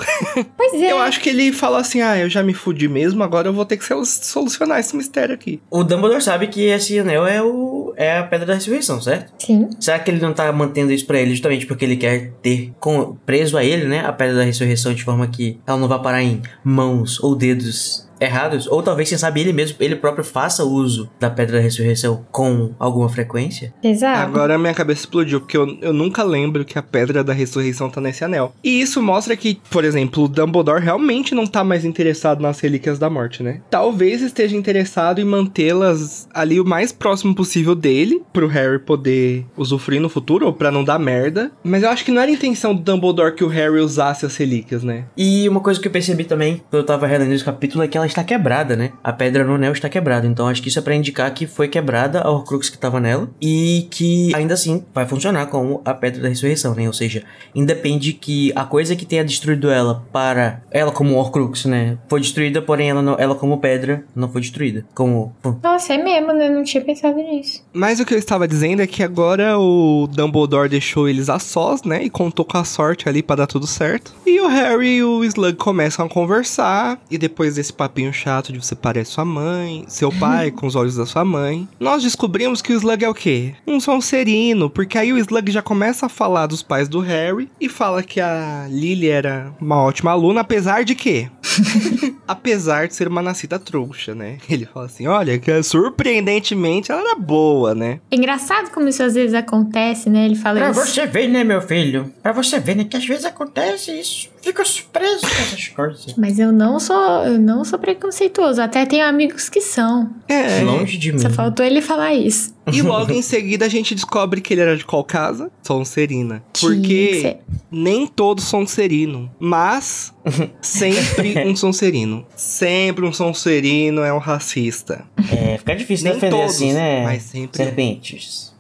Pois *laughs* é. Eu acho que ele falou assim, ah, eu já me fudi mesmo, agora eu vou ter que solu- solucionar esse mistério aqui. O Dumbledore sabe que esse anel é, o, é a Pedra da Ressurreição, certo? Sim. Será que ele não tá mantendo isso pra ele justamente porque ele quer ter com- preso a ele, né, a Pedra da Ressurreição de forma que ela não vá parar em mãos ou dedos errados? Ou talvez, quem sabe, ele mesmo, ele próprio faça uso da Pedra da Ressurreição com alguma frequência? Exato. Agora minha cabeça explodiu, porque eu, eu nunca lembro que a pedra da ressurreição tá nesse anel. E isso mostra que, por exemplo, o Dumbledore realmente não tá mais interessado nas relíquias da morte, né? Talvez esteja interessado em mantê-las ali o mais próximo possível dele, pro Harry poder usufruir no futuro, ou pra não dar merda. Mas eu acho que não era a intenção do Dumbledore que o Harry usasse as relíquias, né? E uma coisa que eu percebi também, quando eu tava relendo esse capítulo, é que ela está quebrada, né? A pedra no anel está quebrada. Então acho que isso é pra indicar que foi quebrada a Horcrux que tava nela. E que ainda assim vai funcionar como a pedra da ressurreição, né? Ou seja, independe que a coisa que tenha destruído ela para ela como Horcrux, né? Foi destruída, porém ela, não, ela como pedra não foi destruída. Como. Nossa, é mesmo, né? Não tinha pensado nisso. Mas o que eu estava dizendo é que agora o Dumbledore deixou eles a sós, né? E contou com a sorte ali pra dar tudo certo. E o Harry e o Slug começam a conversar. E depois desse papinho chato de você parece sua mãe, seu pai com os olhos da sua mãe, nós descobrimos que o Slug é o quê? Um sonserino. Porque aí o Slug já começa a falar dos pais do Harry e fala que a Lily era uma ótima aluna, apesar de quê? *laughs* apesar de ser uma nascida trouxa, né? Ele fala assim: olha, que surpreendentemente ela era boa, né? É engraçado como isso às vezes acontece, né? Ele fala Pra isso. você ver, né, meu filho? Pra você ver, né, que às vezes acontece isso. Fica surpreso com essas coisas. Mas eu não sou, eu não sou preconceituoso. Até tenho amigos que são. É. Longe de mim. Só faltou ele falar isso. E logo em seguida a gente descobre que ele era de qual casa? Sonserina. Porque nem todo Sonserino, mas sempre *laughs* um Sonserino. Sempre um Sonserino é um racista. É, fica difícil Nem defender todos, assim, né? mas sempre- Serpentes.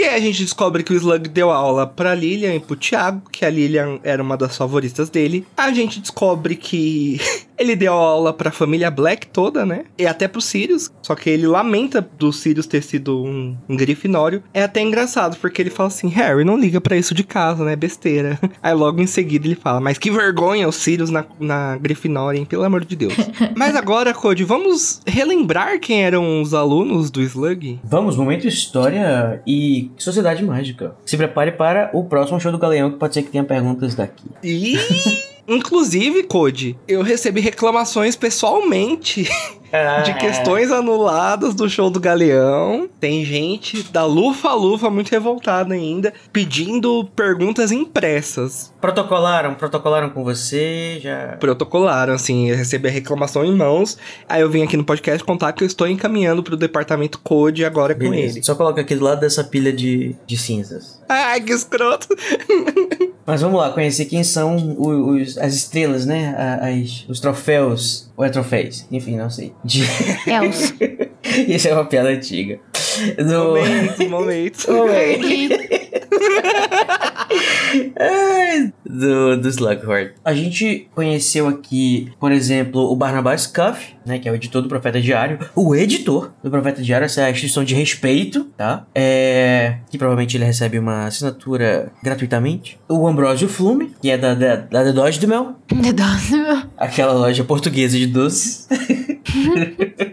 E aí a gente descobre que o Slug deu aula pra Lilian e pro Thiago, que a Lilian era uma das favoritas dele. A gente descobre que *laughs* ele deu aula pra família Black toda, né? E até pro Sirius. Só que ele lamenta do Sirius ter sido um, um grifinório. É até engraçado, porque ele fala assim: Harry, não liga pra isso de casa, né? Besteira. *laughs* Aí logo em seguida ele fala: Mas que vergonha o Sirius na, na Grifinória, hein? Pelo amor de Deus. *laughs* Mas agora, Cody, vamos relembrar quem eram os alunos do Slug? Vamos, momento história e sociedade mágica. Se prepare para o próximo show do Galeão, que pode ser que tenha perguntas daqui. E. Inclusive, Code, eu recebi reclamações pessoalmente *laughs* de questões anuladas do show do Galeão. Tem gente da Lufa Lufa muito revoltada ainda, pedindo perguntas impressas. Protocolaram, protocolaram com você, já... Protocolaram, assim, eu recebi a reclamação em mãos. Aí eu vim aqui no podcast contar que eu estou encaminhando pro departamento Code agora com Beleza. ele. Só coloca aqui do lado dessa pilha de, de cinzas. Ai, que escroto. *laughs* Mas vamos lá, conhecer quem são o- os, as estrelas, né? As, os troféus. Ou é troféus? Enfim, não sei. De... Elso. *laughs* Isso é uma piada antiga. Do... Momentos, *laughs* momentos. Ai, *laughs* do, do Slughorn. A gente conheceu aqui, por exemplo, o Barnabas Cuff, né, que é o editor do Profeta Diário. O editor do Profeta Diário, essa é a instituição de respeito, tá? É, que provavelmente ele recebe uma assinatura gratuitamente. O Ambrosio Flume, que é da, da, da The Dodge *laughs* do Mel, aquela loja portuguesa de doces. *laughs*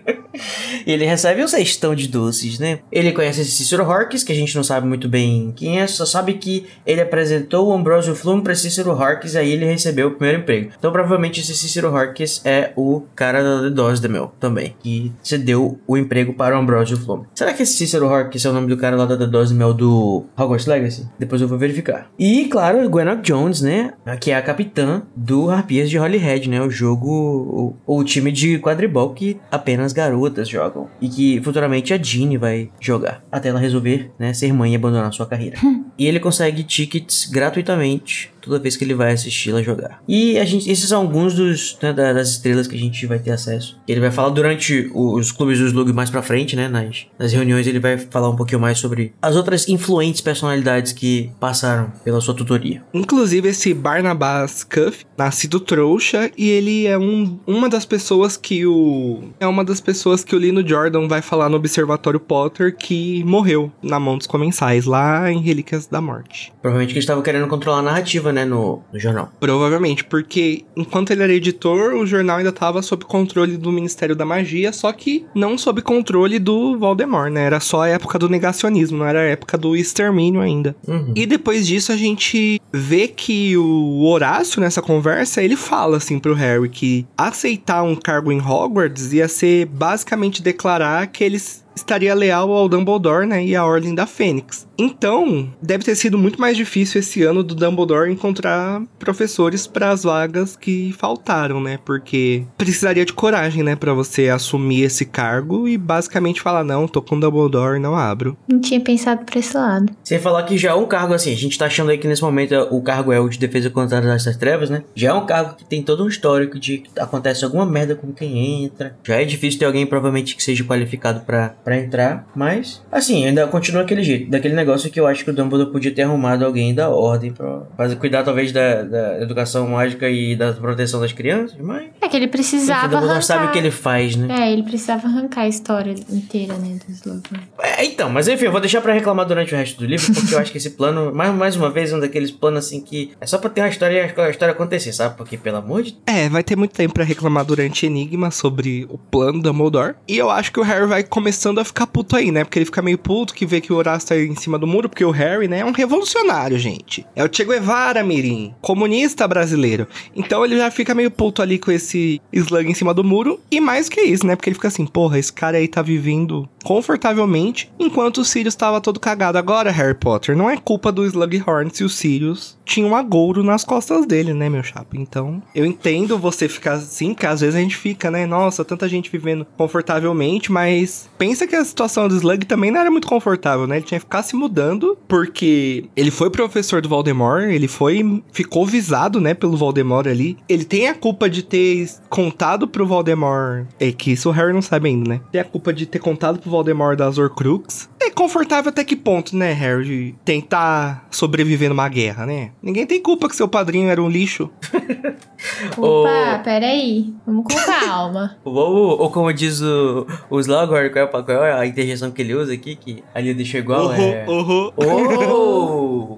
E ele recebe um cestão de doces, né? Ele conhece esse Cícero Horkins, que a gente não sabe muito bem quem é, só sabe que ele apresentou o Ambrosio Flume para Cícero Horkins, aí ele recebeu o primeiro emprego. Então provavelmente esse Cícero Horkins é o cara da The Dose The Mel também, que cedeu o emprego para o Ambrosio Flume. Será que esse Cícero Horkins é o nome do cara lá da The Dose The Mel do Hogwarts Legacy? Depois eu vou verificar. E claro, Gwennock Jones, né? Que é a capitã do Harpias de Holyhead, né? O jogo, o, o time de quadribol que apenas garotas jogam. E que futuramente a Jeanne vai jogar. Até ela resolver, né, ser mãe e abandonar sua carreira. *laughs* e ele consegue tickets gratuitamente toda vez que ele vai assisti-la jogar. E a gente, esses são alguns dos né, das estrelas que a gente vai ter acesso. Ele vai falar durante os clubes do Slug mais pra frente, né? Nas, nas reuniões ele vai falar um pouquinho mais sobre as outras influentes personalidades que passaram pela sua tutoria. Inclusive esse Barnabas Cuff, nascido trouxa, e ele é um, uma das pessoas que o. É uma das pessoas que o Lino Jordan vai falar no Observatório Potter que morreu na mão dos comensais, lá em Relíquias da Morte. Provavelmente que eles estavam querendo controlar a narrativa, né, no, no jornal. Provavelmente, porque enquanto ele era editor, o jornal ainda estava sob controle do Ministério da Magia, só que não sob controle do Voldemort, né? Era só a época do negacionismo, não era a época do extermínio ainda. Uhum. E depois disso a gente vê que o Horácio, nessa conversa, ele fala assim pro Harry que aceitar um cargo em Hogwarts ia ser basicamente declarar que eles estaria leal ao Dumbledore, né, e à Ordem da Fênix. Então, deve ter sido muito mais difícil esse ano do Dumbledore encontrar professores para as vagas que faltaram, né? Porque precisaria de coragem, né, para você assumir esse cargo e basicamente falar não, tô com o Dumbledore, não abro. Não tinha pensado pra esse lado. Sem falar que já é um cargo assim, a gente tá achando aí que nesse momento o cargo é o de defesa contra as trevas, né? Já é um cargo que tem todo um histórico de que acontece alguma merda com quem entra. Já é difícil ter alguém provavelmente que seja qualificado para entrar, mas assim, ainda continua aquele jeito, daquele negócio que eu acho que o Dumbledore podia ter arrumado alguém da ordem pra fazer, cuidar talvez da, da educação mágica e da proteção das crianças, mas É que ele enfim, o precisava Dumbledore arrancar... sabe o que ele faz, né? É, ele precisava arrancar a história inteira, né, do Slughorn. É, então, mas enfim, eu vou deixar pra reclamar durante o resto do livro, porque eu acho que esse plano, mais, mais uma vez, é um daqueles planos assim que é só pra ter uma história e a história acontecer, sabe? Porque, pelo amor de É, vai ter muito tempo pra reclamar durante Enigma sobre o plano do Dumbledore. E eu acho que o Harry vai começando a ficar puto aí, né? Porque ele fica meio puto que vê que o Horácio tá em cima do muro, porque o Harry, né, é um revolucionário, gente. É o Che Guevara, Mirim. Comunista brasileiro. Então ele já fica meio puto ali com esse slug em cima do muro. E mais que isso, né? Porque ele fica assim, porra, esse cara aí tá vivendo confortavelmente, enquanto o Sirius tava todo cagado. Agora, Harry Potter, não é culpa do Slughorn se o Sirius tinha um agouro nas costas dele, né, meu chapa? Então, eu entendo você ficar assim, que às vezes a gente fica, né? Nossa, tanta gente vivendo confortavelmente, mas pensa que a situação do Slug também não era muito confortável, né? Ele tinha que ficar se mudando, porque ele foi professor do Voldemort, ele foi, ficou visado, né, pelo Voldemort ali. Ele tem a culpa de ter contado pro Voldemort, é que isso o Harry não sabe ainda, né? Tem a culpa de ter contado pro das Horcrux. É confortável até que ponto, né, Harry? Tentar sobreviver numa guerra, né? Ninguém tem culpa que seu padrinho era um lixo. *laughs* Opa, peraí. Vamos com calma. *laughs* Ou, ou, como diz o, o Slughorn, qual, é, a- qual é a interjeição que ele usa aqui, que ali deixou igual, é... uhum. Oh!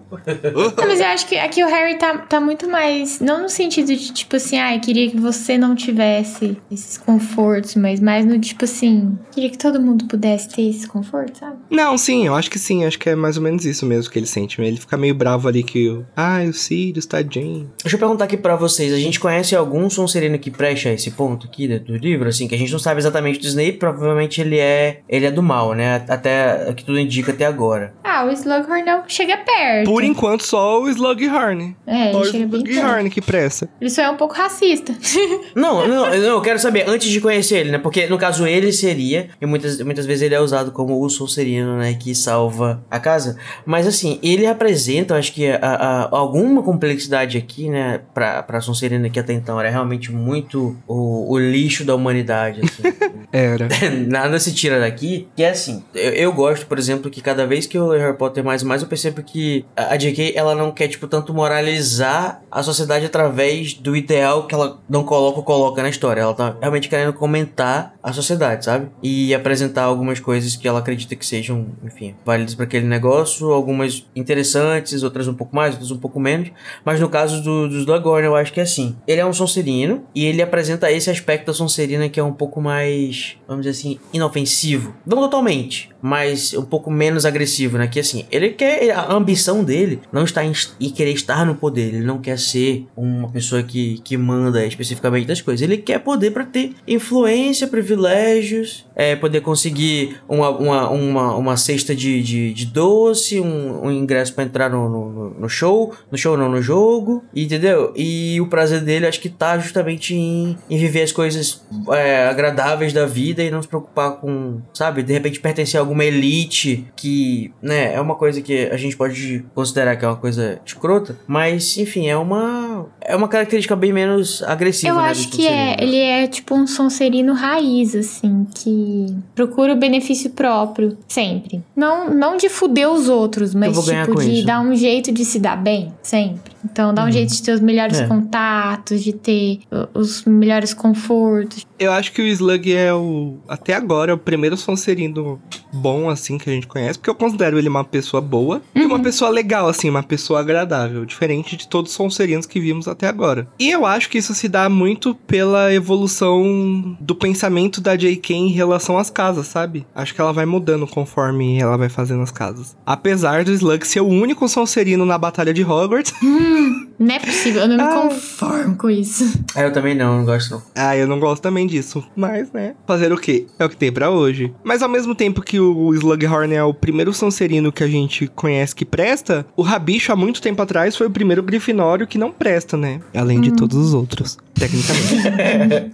Não, mas eu acho que aqui o Harry tá, tá muito mais. Não no sentido de, tipo assim, ah, eu queria que você não tivesse esses confortos, mas mais no tipo assim, queria que todo mundo pudesse ter esse conforto, sabe? Não, sim, eu acho que sim, acho que é mais ou menos isso mesmo que ele sente. Ele fica meio bravo ali que o. Ai, o Sirius, tadinho. Deixa eu perguntar aqui pra vocês, a gente conhece algum Sonserino que preste a esse ponto aqui do, livro, assim, que a gente não sabe exatamente do Snape, provavelmente ele é ele é do mal, né? Até o que tudo indica até agora. Ah, o Slughorn não chega perto. Por enquanto, só o Slughorn. É, Só ele o chega bem perto. Slughorn que presta. Ele só é um pouco racista. *laughs* Não, não, não, eu quero saber antes de conhecer ele, né? Porque no caso ele seria, e muitas, muitas vezes ele é usado como o Sonserino, né? Que salva a casa. Mas assim, ele apresenta, eu acho que a, a- alguma complexidade aqui, né? Pra, pra Que até então era realmente muito o, o lixo da humanidade, assim. *laughs* Era. *laughs* Nada se tira daqui. Que é assim, eu, eu gosto, por exemplo, que cada vez que eu leio Harry Potter mais e mais, eu percebo que a a J.K. ela não quer, tipo, tanto moralizar a sociedade através do ideal que ela não coloca ou coloca na história. Ela tá realmente querendo comentar a sociedade, sabe? E apresentar algumas coisas que ela acredita que sejam, enfim, válidas para aquele negócio, algumas interessantes, outras um pouco mais, outras um pouco menos. Mas no caso do, dos Slughorn, eu acho que é assim. Ele é um Sonserino e ele apresenta esse aspecto da Sonserina que é um pouco mais, vamos dizer assim, inofensivo. Não totalmente, mas um pouco menos agressivo, né? Que assim, ele quer. A ambição dele não está em, em querer estar no poder. Ele não quer ser uma pessoa que, que manda especificamente das coisas. Ele quer poder para ter influência, privilégios, é, poder conseguir uma, uma, uma, uma cesta de, de, de doce, um, um ingresso para entrar no, no, no, show. No show, não, no jogo. Entendeu? E o prazer dele acho que tá justamente em, em viver as coisas é, agradáveis da vida e não se preocupar com, sabe, de repente pertencer a alguma elite que, né, é uma coisa que a gente pode considerar que é uma coisa escrota, mas enfim, é uma é uma característica bem menos agressiva. Eu né, acho que é, ele é tipo um sonserino raiz, assim, que procura o benefício próprio sempre. Não, não de fuder os outros, mas tipo de isso. dar um jeito de se dar bem, sempre. Então dá um uhum. jeito de ter os melhores é. contatos, de ter os melhores confortos. Eu acho que o Slug é o, até agora, o primeiro Sonserino bom, assim, que a gente conhece, porque eu considero ele uma pessoa boa uhum. e uma uhum. pessoa legal, assim, uma pessoa agradável, diferente de todos os Sonserinos que vimos até agora. E eu acho que isso se dá muito pela evolução do pensamento da J.K. em relação às casas, sabe? Acho que ela vai mudando conforme ela vai fazendo as casas. Apesar do Slug ser o único Sonserino na Batalha de Hogwarts. *laughs* Hum, não é possível, eu não me ah. conformo com isso. Ah, eu também não, não gosto não. Ah, eu não gosto também disso. Mas, né, fazer o quê? É o que tem para hoje. Mas ao mesmo tempo que o Slughorn é o primeiro Sonserino que a gente conhece que presta, o Rabicho há muito tempo atrás foi o primeiro Grifinório que não presta, né? Além hum. de todos os outros, tecnicamente.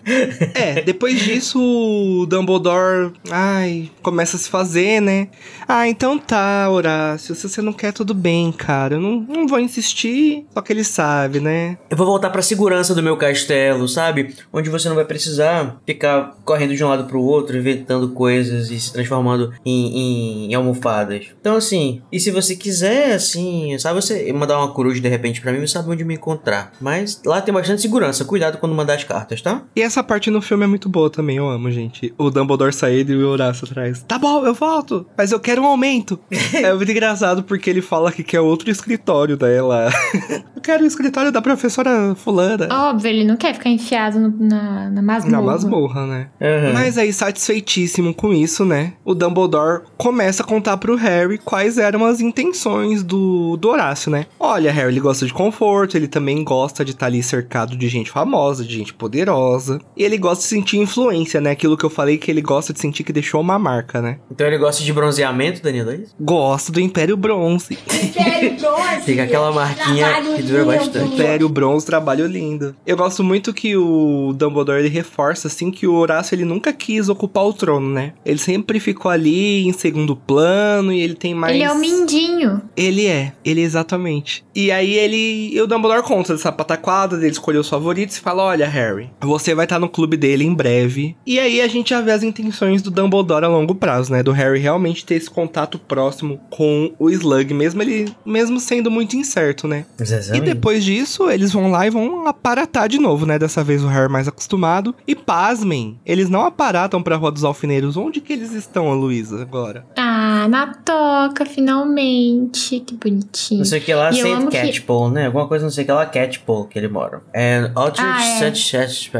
*laughs* é, depois disso o Dumbledore, ai, começa a se fazer, né? Ah, então tá, Horácio, se você não quer, tudo bem, cara. Eu não, não vou insistir, só que ele sabe, né? Eu vou voltar pra segurança do meu castelo, sabe? Onde você não vai precisar ficar correndo de um lado pro outro, inventando coisas e se transformando em, em, em almofadas. Então, assim, e se você quiser, assim, sabe, você mandar uma coruja de repente para mim, você sabe onde me encontrar. Mas lá tem bastante segurança, cuidado quando mandar as cartas, tá? E essa parte no filme é muito boa também, eu amo, gente. O Dumbledore sair e o Horácio atrás. Tá bom, eu volto, mas eu quero um aumento. *laughs* é muito engraçado porque ele fala que quer outro escritório dela. eu quero o escritório da professora fulana. Óbvio, ele não quer ficar enfiado no, na, na masmorra. Na masmorra, né? Uhum. Mas aí, satisfeitíssimo com isso, né? O Dumbledore começa a contar pro Harry quais eram as intenções do, do Horácio, né? Olha, Harry, ele gosta de conforto, ele também gosta de estar tá ali cercado de gente famosa, de gente poderosa. E ele gosta de sentir influência, né? Aquilo que eu falei que ele gosta de sentir que deixou uma marca, né? Então ele gosta de bronzeamento, Danilo, é isso? Gosto do Império Bronze. Império Bronze! Fica aquela marquinha que dura bastante. Império Bronze, trabalho lindo. Eu gosto muito que o Dumbledore ele reforça, assim, que o Horácio ele nunca quis ocupar o trono, né? Ele sempre ficou ali em segundo plano e ele tem mais. Ele é o Mindinho. Ele é, ele é exatamente. E aí ele. E o Dumbledore conta dessa pataquada, ele escolheu os favoritos e fala: Olha, Harry, você vai estar no clube dele em breve. E aí a gente já vê as intenções do Dumbledore a longo prazo, né? Do Harry realmente ter esse contato próximo com o Slug, mesmo ele. Mesmo sendo muito incerto, né? Exatamente. E depois disso, eles vão lá e vão aparatar de novo, né? Dessa vez o Harry mais acostumado. E pasmem, eles não aparatam pra Rua dos Alfineiros. Onde que eles estão, a Luísa, agora? Ah, na toca, finalmente. Que bonitinho. Não sei o que lá, Saint Catchpole, que... né? Alguma coisa não sei o que lá, Catchpole que ele mora. And ah, é. such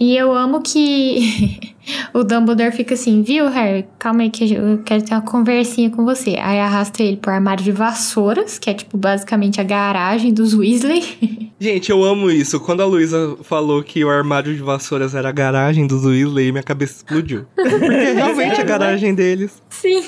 E eu amo que *laughs* o Dumbledore fica assim, viu, Harry? Calma aí que eu quero ter uma conversinha com você. Aí arrasta ele pro armário de vassouras, que é tipo basicamente a garagem dos Weasley. *laughs* Gente, eu amo isso. Quando a Luísa falou que o armário de vassouras era a garagem dos Weasley, minha cabeça explodiu. *laughs* Porque é realmente a garagem deles. Sim.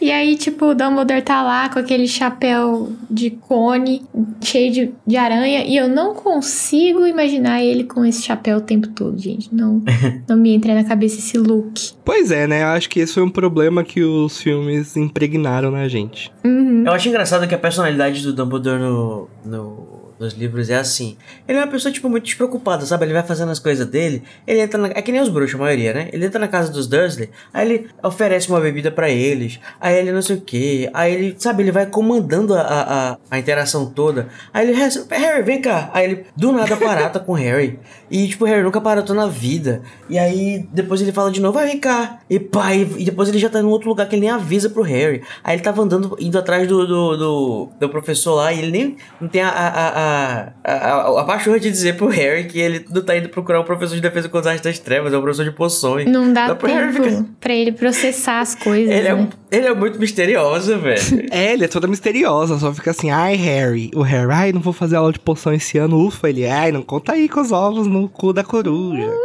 E aí, tipo, o Dumbledore tá lá com aquele chapéu de cone cheio de, de aranha. E eu não consigo imaginar ele com esse chapéu o tempo todo, gente. Não, *laughs* não me entra na cabeça esse look. Pois é, né? Eu acho que esse foi um problema que os filmes impregnaram na gente. Uhum. Eu acho engraçado que a personalidade do Dumbledore no, no nos livros é assim. Ele é uma pessoa, tipo, muito despreocupada, sabe? Ele vai fazendo as coisas dele. Ele entra na... É que nem os bruxos, a maioria, né? Ele entra na casa dos Dursley, aí ele oferece uma bebida para eles, aí ele não sei o que, aí ele, sabe, ele vai comandando a, a, a interação toda. Aí ele, Harry, vem cá. Aí ele, do nada, parata com Harry. E, tipo, Harry nunca paratou na vida. E aí, depois ele fala de novo, vai, vem cá. E pá, e, depois ele já tá em outro lugar que ele nem avisa pro Harry. Aí ele tava andando, indo atrás do, do, do, do professor lá, e ele nem não tem a, a, a a, a, pachorra de dizer pro Harry que ele não tá indo procurar um professor de defesa contra as das trevas, é um professor de poções. Não dá, Dá pro Harry tempo ficar- pra ele processar as coisas, Ele é, né? Ele é muito misterioso, velho. *laughs* É, ele é toda misteriosa, só fica assim, ai, Harry. O Harry, ai, não vou fazer aula de poção esse ano, ufa. Ele, ai, não conta aí com os ovos no cu da coruja. *laughs*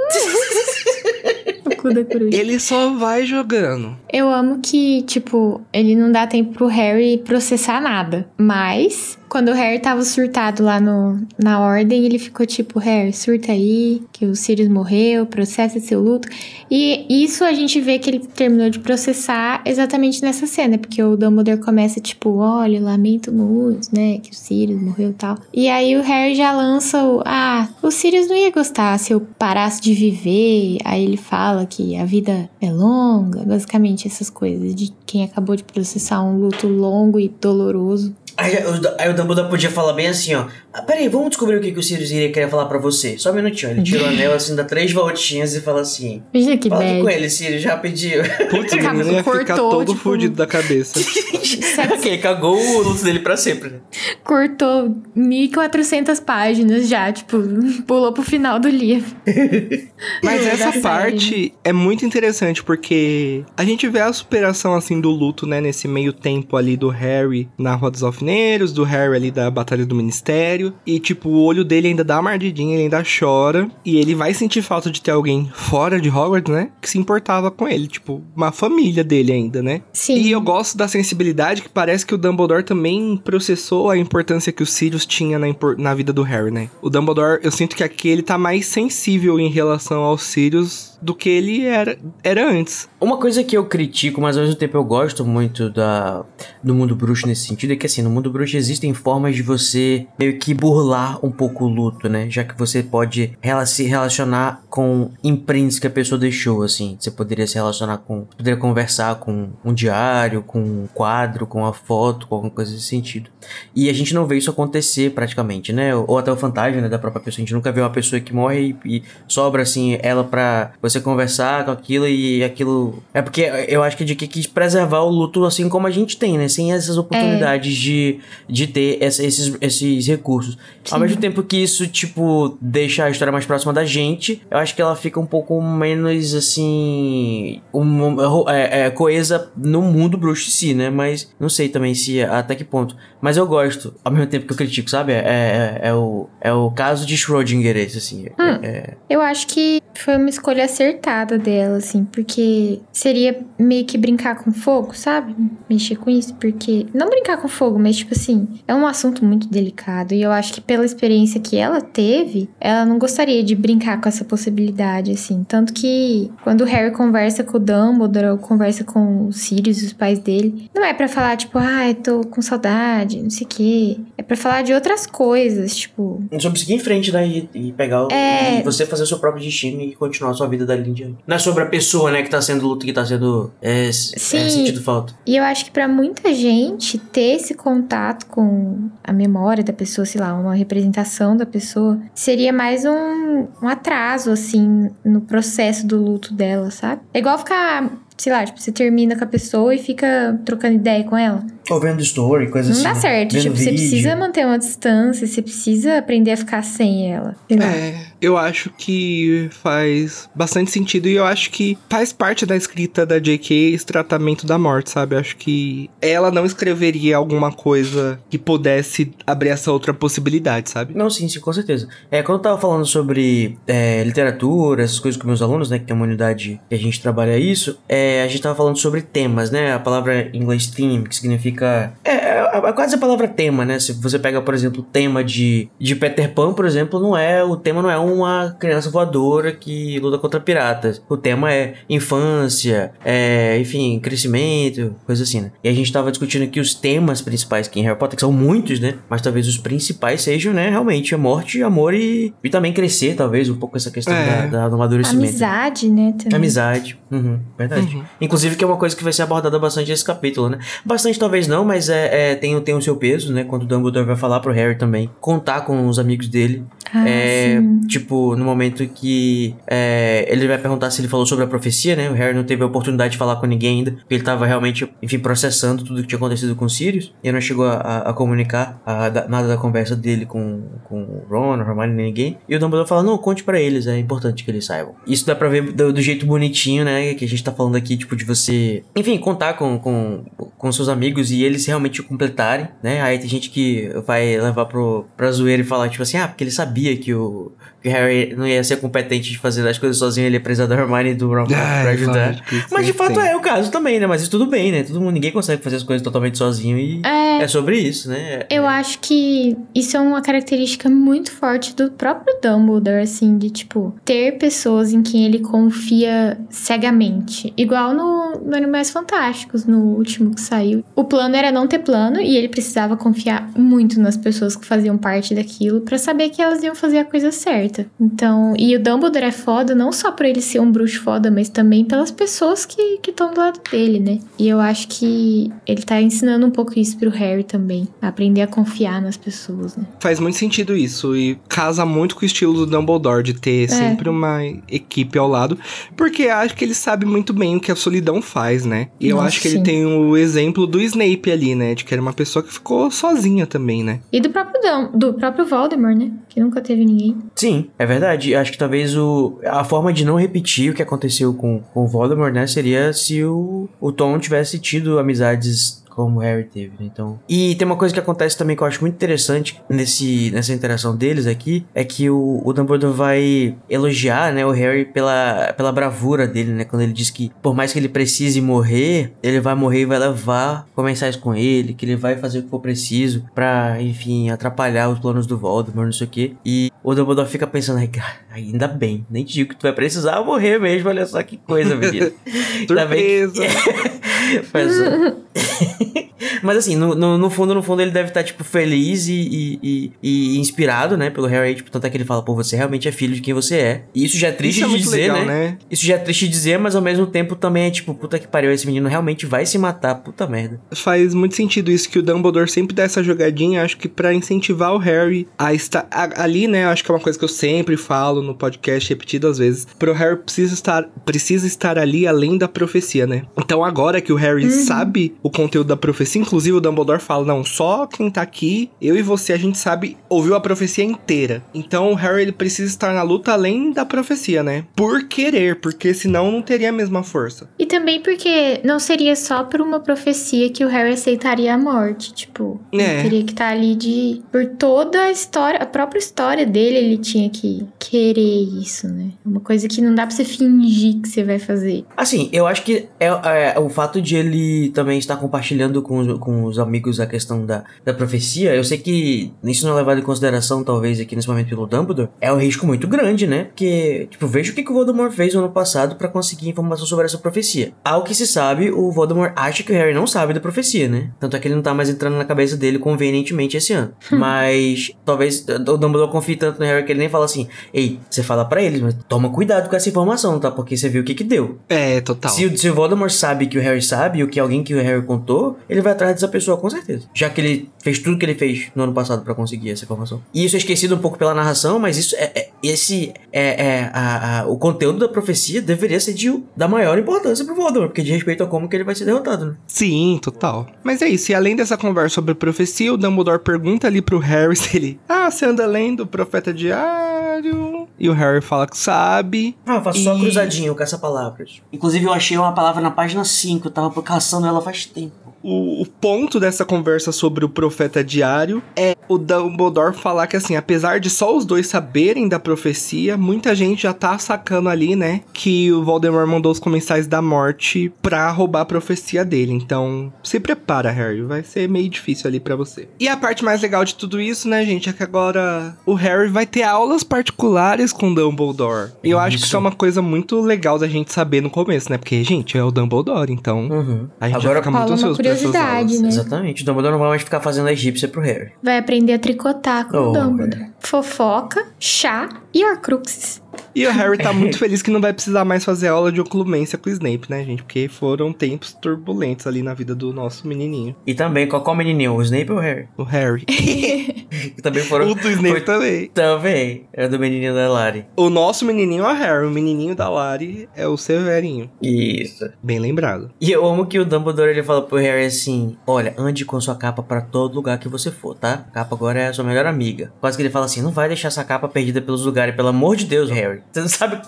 O cu da coruja. ele só vai jogando. Eu amo que, tipo, ele não dá tempo pro Harry processar nada. Mas, quando o Harry tava surtado lá no, na ordem, ele ficou tipo, Harry, surta aí, que o Sirius morreu, processa seu luto. E isso a gente vê que ele terminou de processar exatamente nessa cena, porque o Dumbledore começa tipo, olha, lamento muito, né, que o Sirius morreu e tal. E aí o Harry já lança o, ah, o Sirius não ia gostar se eu parasse de viver. Aí ele fala que a vida é longa, basicamente essas coisas de quem acabou de processar um luto longo e doloroso. Aí, o- aí o Dumbledore podia falar bem assim, ó. Ah, peraí, vamos descobrir o que, que o Sirius iria querer falar pra você. Só um minutinho. Ele tira o anel, assim, dá três voltinhas e fala assim... Imagina que Fala aqui com bad. ele, Sirius, já pediu. Putz, o menino ia ficar cortou, todo tipo, fudido da cabeça. *laughs* ok, cagou o luto dele pra sempre, né? Cortou 1.400 páginas já, tipo, pulou pro final do livro. *laughs* Mas essa parte é muito interessante porque a gente vê a superação assim do luto, né, nesse meio tempo ali do Harry na Rua dos Alfineiros, do Harry ali da Batalha do Ministério, e tipo, o olho dele ainda dá uma ardidinha, ele ainda chora, e ele vai sentir falta de ter alguém fora de Hogwarts, né, que se importava com ele, tipo, uma família dele ainda, né? Sim. E eu gosto da sensibilidade que parece que o Dumbledore também processou a importância que o Sirius tinha na, na vida do Harry, né? O Dumbledore, eu sinto que aqui ele tá mais sensível em relação ao Sirius do que ele era, era antes. Uma coisa que eu critico, mas ao mesmo tempo eu gosto muito da, do mundo bruxo nesse sentido, é que assim, no mundo bruxo existem formas de você meio que burlar um pouco o luto, né? Já que você pode rela- se relacionar com imprints que a pessoa deixou, assim. Você poderia se relacionar com. Poderia conversar com um diário, com um quadro, com uma foto, com alguma coisa desse sentido. E a gente não vê isso acontecer praticamente, né? Ou até o fantasma né, da própria pessoa. A gente nunca vê uma pessoa que morre e, e sobra, assim, ela pra você conversar com aquilo e aquilo. É porque eu acho que a gente quis preservar o luto assim como a gente tem, né? Sem essas oportunidades de, de ter essa- esses, esses recursos. Ao Sim. mesmo tempo que isso, tipo, deixa a história mais próxima da gente, eu acho que ela fica um pouco menos, assim. Um, é, é, coesa no mundo bruxo em si, né? Mas não sei também se até que ponto. Mas eu gosto, ao mesmo tempo que eu critico, sabe? É, é, é o, é o caso de Schrödinger, esse, assim. Hum. É, Eu acho que foi uma escolha acertada dela, assim, porque seria meio que brincar com fogo, sabe? Mexer com isso, porque. Não brincar com fogo, mas, tipo assim, é um assunto muito delicado. E eu acho que pela experiência que ela teve, ela não gostaria de brincar com essa possibilidade, assim. Tanto que quando o Harry conversa com o Dumbledore ou conversa com o Sirius e os pais dele, não é pra falar, tipo, ai, tô com saudade, não sei o quê. É pra falar de outras coisas, tipo. sobre seguir em frente, né? E, e pegar o, É. e você fazer o seu próprio destino e continuar a sua vida dali em diante. Não é sobre a pessoa, né, que tá sendo luta, que tá sendo é, é, Sim. sentido falta. E eu acho que pra muita gente ter esse contato com a memória da pessoa, sei lá, uma representação da pessoa, seria mais um, um atraso, assim, no processo do luto dela, sabe? É igual ficar, sei lá, tipo, você termina com a pessoa e fica trocando ideia com ela. Ou vendo story, coisa Não assim. dá né? certo. Tipo, você vídeo. precisa manter uma distância, você precisa aprender a ficar sem ela. Sei lá. É, eu acho que faz bastante sentido e eu acho que faz parte da escrita da J.K. esse tratamento da morte, sabe? Eu acho que ela não escreveria alguma coisa que pudesse abrir essa outra possibilidade, sabe? Não, sim, sim, com certeza. É, quando eu tava falando sobre é, literatura, essas coisas com meus alunos, né, que tem uma unidade que a gente trabalha isso, é, a gente tava falando sobre temas, né, a palavra em inglês theme, que significa... É, é, é quase a palavra tema, né, se você pega, por exemplo, o tema de, de Peter Pan, por exemplo, não é, o tema não é uma criança voadora que luta contra piratas. O tema é infância, é, enfim, crescimento, coisa assim, né. E a gente tava discutindo aqui os temas principais que em Harry Potter, que são muitos, né, mas talvez os principais sejam, né, realmente a morte, amor e, e também crescer, talvez, um pouco essa questão É. da, da, do amadurecimento. Amizade, né? Também. Amizade, uhum, verdade. Uhum. Inclusive que é uma coisa que vai ser abordada bastante nesse capítulo, né? Bastante talvez não, mas é, é, tem, tem o seu peso, né? Quando o Dumbledore vai falar pro Harry também contar com os amigos dele. Ah, É, sim. tipo, no momento que é, ele vai perguntar se ele falou sobre a profecia, né? O Harry não teve a oportunidade de falar com ninguém ainda, porque ele tava realmente, enfim, processando tudo que tinha acontecido com o Sirius. E não chegou a, a- a comunicar a- da- nada da conversa dele com, com o Ron, o Hermione, nem ninguém. E o Dumbledore fala, não, conte pra eles, é importante que eles saibam. Isso dá pra ver do, do jeito bonitinho, né? Que a gente tá falando aqui, tipo, de você, enfim, contar com, com, com seus amigos e eles realmente completarem, né? Aí tem gente que vai levar pro, pra zoeira e falar, tipo assim, ah, porque ele sabia que o, que o Harry não ia ser competente de fazer as coisas sozinho, ele ia precisar da Hermione e do Ron *laughs* pra, Ai, pra ajudar. isso Mas de fato tem. é o caso também, né? Mas isso tudo bem, né? Todo mundo, ninguém consegue fazer as coisas totalmente sozinho e É, é sobre isso, né? eu acho que isso é uma característica muito forte do próprio Dumbledore, assim, de tipo, ter pessoas em quem ele confia cegamente. Igual no, no Animais Fantásticos, no último que saiu. O plano era não ter plano e ele precisava confiar muito nas pessoas que faziam parte daquilo pra saber que elas iam fazer a coisa certa. Então, e o Dumbledore é foda não só por ele ser um bruxo foda, mas também pelas pessoas que estão do lado dele, né? E eu acho que ele tá ensinando um pouco isso pro Harry também. Aprender a confiar nas pessoas, né? Faz muito sentido isso e casa muito com o estilo do Dumbledore de ter sempre uma equipe ao lado, porque acho que ele sabe muito bem o que a solidão faz, né? E eu Nossa, acho que ele sim. tem o exemplo do Snape ali, né? De que era uma pessoa que ficou sozinha também, né? E do próprio, Dum do próprio Voldemort, né? Que nunca teve ninguém. Sim, é verdade. Acho que talvez o, a forma de não repetir o que aconteceu com, com o Voldemort, né, seria se o, o Tom tivesse tido amizades como o Harry teve, né? Então. E tem uma coisa que acontece também que eu acho muito interessante nesse, nessa interação deles aqui, é que o, o Dumbledore vai elogiar, né, o Harry pela, pela bravura dele, né? Quando ele diz que por mais que ele precise morrer, ele vai morrer e vai levar comensais com ele, que ele vai fazer o que for preciso pra, enfim, atrapalhar os planos do Voldemort, não sei o quê. E o Dumbledore fica pensando, "Ai, ainda bem, nem te digo que tu vai precisar morrer mesmo, olha só que coisa, menino. *laughs* Ainda bem que- Surpresa! *laughs* Faz *laughs* *laughs* Mas assim, no, no, no fundo, no fundo, ele deve estar, tipo, feliz e, e, e- e inspirado, né, pelo Harry, tipo, tanto é que ele fala, pô, você realmente é filho de quem você é. E isso já é triste Isso é de muito dizer, legal, né? né? Isso já é triste de dizer, mas ao mesmo tempo também é tipo, puta que pariu, esse menino realmente vai se matar, puta merda. Faz muito sentido isso que o Dumbledore sempre dá essa jogadinha, acho que pra incentivar o Harry a estar a- ali, né? Acho que é uma coisa que eu sempre falo no podcast repetidas vezes. Pro Harry precisa estar precisa estar ali além da profecia, né? Então agora que o Harry sabe o conteúdo da profecia, inclusive o Dumbledore fala: "Não, só quem tá aqui, eu e você a gente sabe, ouviu a profecia inteira". Então o Harry ele precisa estar na luta além da profecia, né? Por querer, porque senão não teria a mesma força. E também porque não seria só por uma profecia que o Harry aceitaria a morte. Tipo, É. ele teria que estar ali de. Por toda a história, a própria história dele, ele tinha que querer isso, né? Uma coisa que não dá pra você fingir que você vai fazer. Assim, eu acho que é, é, o fato de ele também estar compartilhando com os, com os amigos a questão da, da profecia, eu sei que isso não é levado em consideração, talvez, aqui nesse momento pelo Dumbledore, é um risco muito grande, né? Porque, tipo, veja o que, que o Voldemort fez no ano passado pra conseguir informação sobre essa profecia. Ao que se sabe, o Voldemort acha que o Harry não sabe da profecia, né? Tanto é que ele não tá mais entrando na cabeça dele convenientemente esse ano. *laughs* Mas, talvez o Dumbledore confie tanto no Harry que ele nem fala assim, ei, você fala pra eles, mas toma cuidado com essa informação, tá? Porque você viu o que que deu. É, total. Se, o- se o Voldemort sabe que o Harry sabe, ou que alguém que o Harry contou, ele vai atrás dessa pessoa, com certeza. Já que ele fez tudo que ele fez no ano passado pra conseguir essa informação. E isso é esquecido um pouco pela narração, mas isso é, é- esse é, é a- a- o conteúdo da profecia deveria ser de, da maior importância pro Voldemort, porque de respeito a como que ele vai ser derrotado, né? Sim, total. Mas é isso, e além dessa conversa sobre profecia, o Dumbledore pergunta ali pro Harry se ele. Ah, você anda lendo o profeta diário? E o Harry fala que sabe. Ah, eu faço só E- cruzadinho com essa palavras. Inclusive, eu achei uma palavra na página 5, eu tava caçando ela faz tempo. O, o ponto dessa conversa sobre o profeta diário é o Dumbledore falar que, assim, apesar de só os dois saberem da profecia, muita gente já tá sacando ali, né, que o Voldemort mandou os comensais da morte pra roubar a profecia dele. Então, se prepara, Harry, vai ser meio difícil ali pra você. E a parte mais legal de tudo isso, né, gente, é que agora o Harry vai ter aulas particulares com o Dumbledore. E eu acho que isso é uma coisa muito legal da gente saber no começo, né, porque, gente, é o Dumbledore, então Uhum. a gente Agora, já fica muito ansioso curiosidade, né? exatamente, o Dumbledore não vai mais ficar fazendo a egípcia pro Harry. Vai aprender a tricotar com Oh, o Dumbledore. Fofoca, chá e Horcruxes. E o *laughs* Harry tá muito feliz que não vai precisar mais fazer aula de oclumência com o Snape, né, gente? Porque foram tempos turbulentos ali na vida do nosso menininho. E também, qual, qual menininho? O Snape ou o Harry? O Harry. *laughs* Também foram... o do Snape foi- também. Também. É do menininho da Lari. O nosso menininho é o Harry, o menininho da Lari é o Severinho. Isso. Bem lembrado. E eu amo que o Dumbledore ele fala pro Harry assim: Olha, ande com sua capa pra todo lugar que você for, tá? A capa agora é a sua melhor amiga. Quase que ele fala assim: Não vai deixar essa capa perdida pelos lugares, pelo amor de Deus, Harry. Você não sabe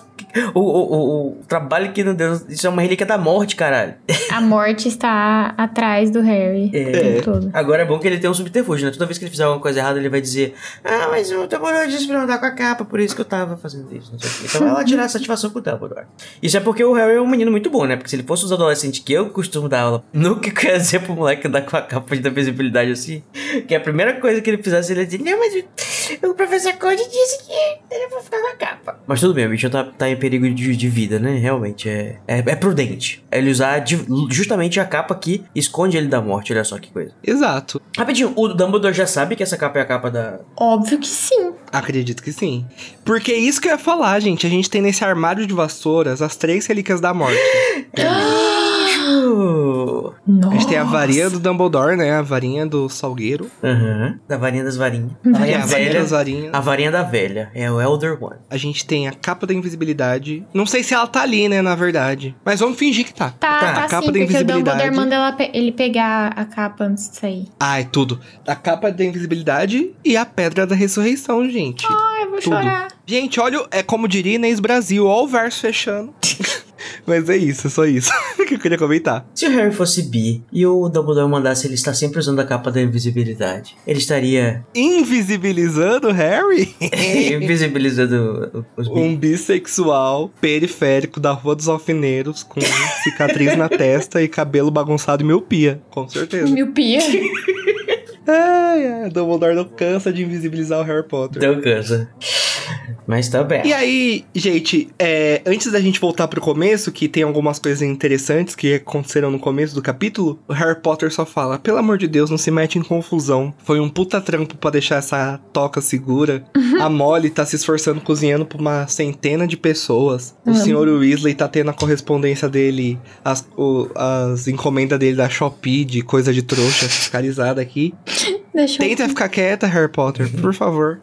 o, o, o, o trabalho que não deu. Isso é uma relíquia da morte, caralho. A morte está atrás do Harry É. o tempo todo. Agora é bom que ele tem um subterfúgio, né? Toda vez que ele fizer alguma coisa errada, ele vai dizer: Ah, mas o Dumbledore disse pra eu andar com a capa, por isso que eu tava fazendo isso. Não sei o quê. Então vai lá tirar a satisfação com o Dumbledore. Isso é porque o Harry é um menino muito bom, né? Porque se ele fosse os adolescentes que eu costumo dar aula, nunca ia dizer pro moleque andar com a capa de visibilidade assim. Que a primeira coisa que ele fizesse, ele ia dizer: Não, mas o, o professor Code disse que ele vai ficar com a capa. Mas tudo bem, o bicho tá, tá em perigo de, de vida, né? Realmente, é, é, é prudente. É ele usar de- justamente a capa que esconde ele da morte. Olha só que coisa. Exato. Rapidinho, o Dumbledore já sabe que essa capa é a capa da. Óbvio que sim. Acredito que sim. Porque é isso que eu ia falar, gente. A gente tem nesse armário de vassouras as três relíquias da morte. *gasps* Uh, Nossa. A gente tem a varinha do Dumbledore, né? A varinha do Salgueiro. Aham. Da varinha das varinhas. A é varinha a varinha velha. das varinhas. A varinha da velha. É o Elder One. A gente tem a capa da invisibilidade. Não sei se ela tá ali, né, na verdade. Mas vamos fingir que tá. Tá, Tá, tá, a capa sim, da porque o invisibilidade. Dumbledore manda ela pe- ele pegar a capa antes de sair. Ai, tudo. A capa da invisibilidade e a pedra da ressurreição, gente. Ai, eu vou Tudo. chorar. Gente, olha, é como diria Inês Brasil, ó o verso fechando. *laughs* Mas é isso, é só isso *laughs* que eu queria comentar. Se o Harry fosse bi e o Dumbledore mandasse ele estar sempre usando a capa da invisibilidade, ele estaria Invisibilizando o Harry? *laughs* invisibilizando os bi. um bissexual periférico da Rua dos Alfineiros com cicatriz na testa e cabelo bagunçado e miopia, com certeza. Miopia. Ai, *laughs* ai, Dumbledore não cansa de invisibilizar o Harry Potter. Então cansa. Mas tá bem. E aí, gente, é, antes da gente voltar pro começo, que tem algumas coisas interessantes que aconteceram no começo do capítulo, o Harry Potter só fala: pelo amor de Deus, não se mete em confusão. Foi um puta trampo pra deixar essa toca segura. A Molly tá se esforçando cozinhando pra uma centena de pessoas. O Uhum. senhor Weasley tá tendo a correspondência dele, as, o- as encomendas dele da Shopee de coisa de trouxa fiscalizada aqui. *laughs* Deixa eu... Tenta ficar quieta, Harry Potter, *laughs* por favor.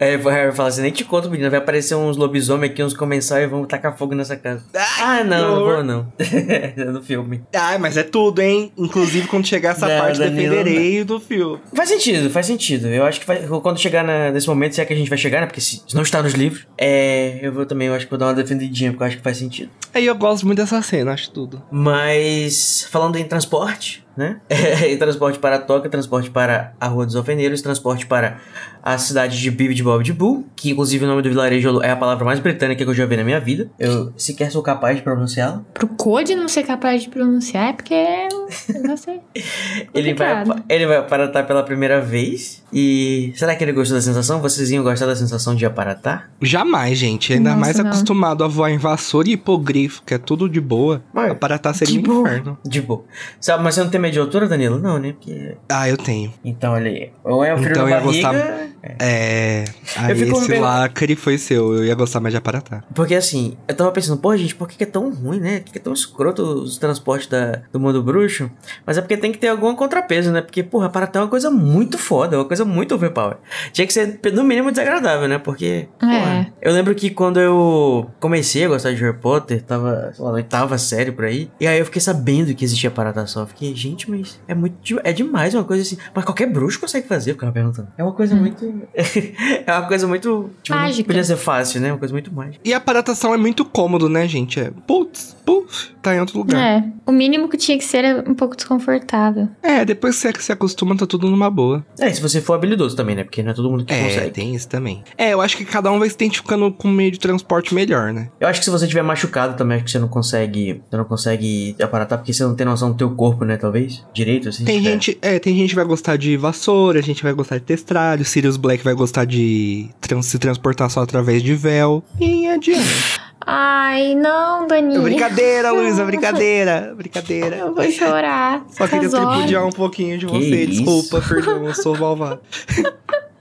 Aí *laughs* o Harry fala assim: nem te conto, menina. Vai aparecer uns lobisomens aqui, uns comensais e vão tacar fogo nessa casa. Ai, Ah, não, não vou não. *laughs* É no filme. Ah, mas é tudo, hein? Inclusive, quando chegar essa Não, parte, Danilo, defenderei do filme. Faz sentido, faz sentido. Eu acho que vai- quando chegar na- nesse momento, se é que a gente vai chegar, né? Porque se não está nos livros, é, eu vou também, eu acho que vou dar uma defendidinha, porque eu acho que faz sentido. Aí eu gosto muito dessa cena, acho tudo. Mas, falando em transporte, né? *laughs* em transporte para Tóquio, transporte para a Rua dos Alfeneiros, transporte para a cidade de Bibi de Bob de Bull, que inclusive o nome do vilarejo é a palavra mais britânica que eu já vi na minha vida. Eu sequer sou capaz de pronunciá-la. Pro Code não ser capaz de pronunciar é porque eu não sei. *laughs* Ele vai, ele vai aparatar pela primeira vez. E será que ele gostou da sensação? Vocês iam gostar da sensação de aparatar? Jamais, gente. Ainda Nossa, mais não. acostumado a voar em vassoura e hipogrifo, que é tudo de boa. Mas, Aparatar seria de um boa. inferno. De boa. Sabe, mas você não tem medo de altura, Danilo? Não, né? Porque... Ah, eu tenho. Então, olha aí. Ou é o frio Então na barriga... gostar- É. Aí Eu fico esse lacre foi seu. Eu ia gostar mais de aparatar. Porque assim, eu tava pensando, pô, gente, por que, que é tão ruim, né? Por que, que é tão escroto os transportes da, do mundo bruxo? Mas é porque tem que ter algum contrapeso, né? Porque, porra, aparatar é uma coisa muito foda, é uma coisa muito overpower. Tinha que ser, no mínimo, desagradável, né? Porque. É. porra, eu lembro que quando eu comecei a gostar de Harry Potter, tava, sei lá, na oitava série por aí. E aí eu fiquei sabendo que existia aparatar só. Fiquei, gente, mas é muito. É demais uma coisa assim. Mas qualquer bruxo consegue fazer, eu ficava perguntando. É uma coisa muito. *laughs* é uma coisa muito. Tipo, não Mágica. podia ser fácil, né? Uma coisa muito mágica. E a aparatação é muito cômodo, né, gente? É putz, puf, tá em outro lugar. É, o mínimo que tinha que ser é um pouco desconfortável. É, depois que você se acostuma, tá tudo numa boa. É, se você for habilidoso também, né? Porque não é todo mundo que É, consegue. tem isso também. É, eu acho que cada um vai se identificando com um meio de transporte melhor, né? Eu acho que se você tiver machucado também, acho que você não consegue. Você não consegue aparatar, porque você não tem noção do teu corpo, né? Talvez. Direito, assim. Tem gente, é, tem gente que vai gostar de vassoura, a gente vai gostar de testralho, Sirius Black vai gostar de trans- se transportar só através de véu. E adiante. Ai, não, Dani. brincadeira, Luísa, brincadeira, brincadeira. Eu vou chorar. Só queria horas. tripudiar um pouquinho de Que você, isso? desculpa, perdão, eu sou *laughs* malvado.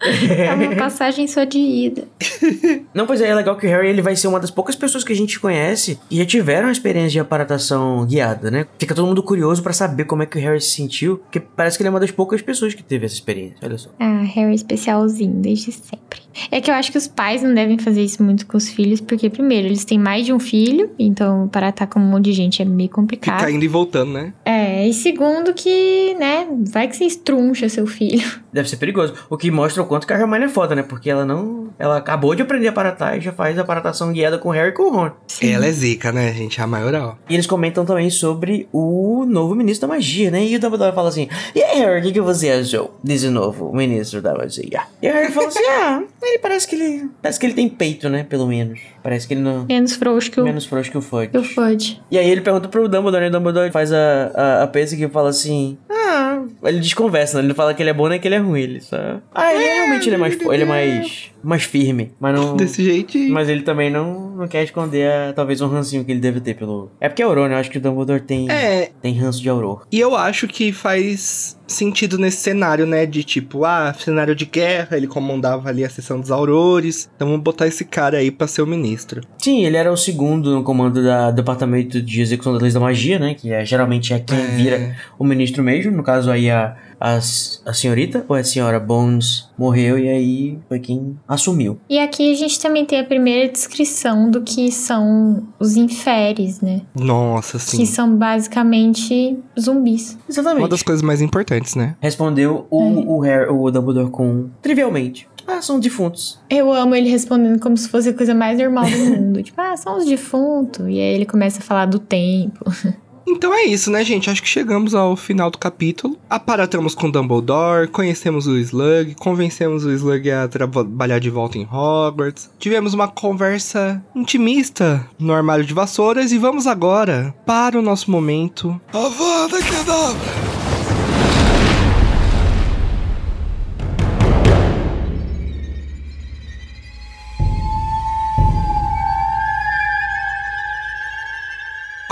É uma passagem só de ida. *laughs* Não, pois é, é legal que o Harry ele vai ser uma das poucas pessoas que a gente conhece que já tiveram a experiência de aparatação guiada, né? Fica todo mundo curioso pra saber como é que o Harry se sentiu, porque parece que ele é uma das poucas pessoas que teve essa experiência, olha só. Ah, Harry especialzinho, desde sempre. É que eu acho que os pais não devem fazer isso muito com os filhos, porque, primeiro, eles têm mais de um filho, então para estar com um monte de gente é meio complicado. Fica indo e voltando, né? É, e segundo que, né, vai que você estruncha seu filho. Deve ser perigoso. O que mostra o quanto que a Hermione é foda, né? Porque ela não... Ela acabou de aprender a aparatar e já faz a aparatação guiada com o Harry e com o Ron. Ela é zica, né, gente? A maioral. E eles comentam também sobre o novo ministro da magia, né? E o Dumbledore fala assim: E aí, Harry, o que, que você achou desse novo ministro da magia? E o Harry fala assim: Ah, ele parece que ele. Parece que ele tem peito, né? Pelo menos. Parece que ele não. Menos frouxo que o, Menos frouxo que o Fudge. que o Fudge. E aí ele pergunta pro Dumbledore, né? O Dumbledore faz a, a, a peça que fala assim: Ah, ele desconversa, né? Ele não fala que ele é bom nem que ele é ruim. Ele só. Ah, ele realmente ele é mais. Ele é mais. Mais firme. Mas não. Desse jeitinho. Mas ele também não, não quer esconder a, talvez um rancinho que ele deve ter pelo. É porque é Auror, né? Eu acho que o Dumbledore tem, É, tem ranço de Auror. E eu acho que faz sentido nesse cenário, né? De tipo, ah, cenário de guerra, ele comandava ali a seção dos aurores. Então vamos botar esse cara aí pra ser o ministro. Sim, ele era o segundo no comando da Departamento de Execução das Leis da Magia, né? Que é, geralmente é quem É. vira o ministro mesmo. No caso aí a, a, a senhorita, ou é a senhora Bones, morreu e aí foi quem assumiu. E aqui a gente também tem a primeira descrição do que são os inferes, né? Nossa, Que assim. são basicamente zumbis. Exatamente. Uma das coisas mais importantes, né? Respondeu o, o, Harry, o Dumbledore com trivialmente. Ah, são defuntos. Eu amo ele respondendo como se fosse a coisa mais normal do *laughs* mundo. tipo, ah, são os defuntos. E aí ele começa a falar do tempo. *laughs* Então é isso, né, gente? Acho que chegamos ao final do capítulo. Aparatamos com Dumbledore, conhecemos o Slug, convencemos o Slug a trabalhar de volta em Hogwarts. Tivemos uma conversa intimista no armário de vassouras e vamos agora para o nosso momento. Avada Kedavra!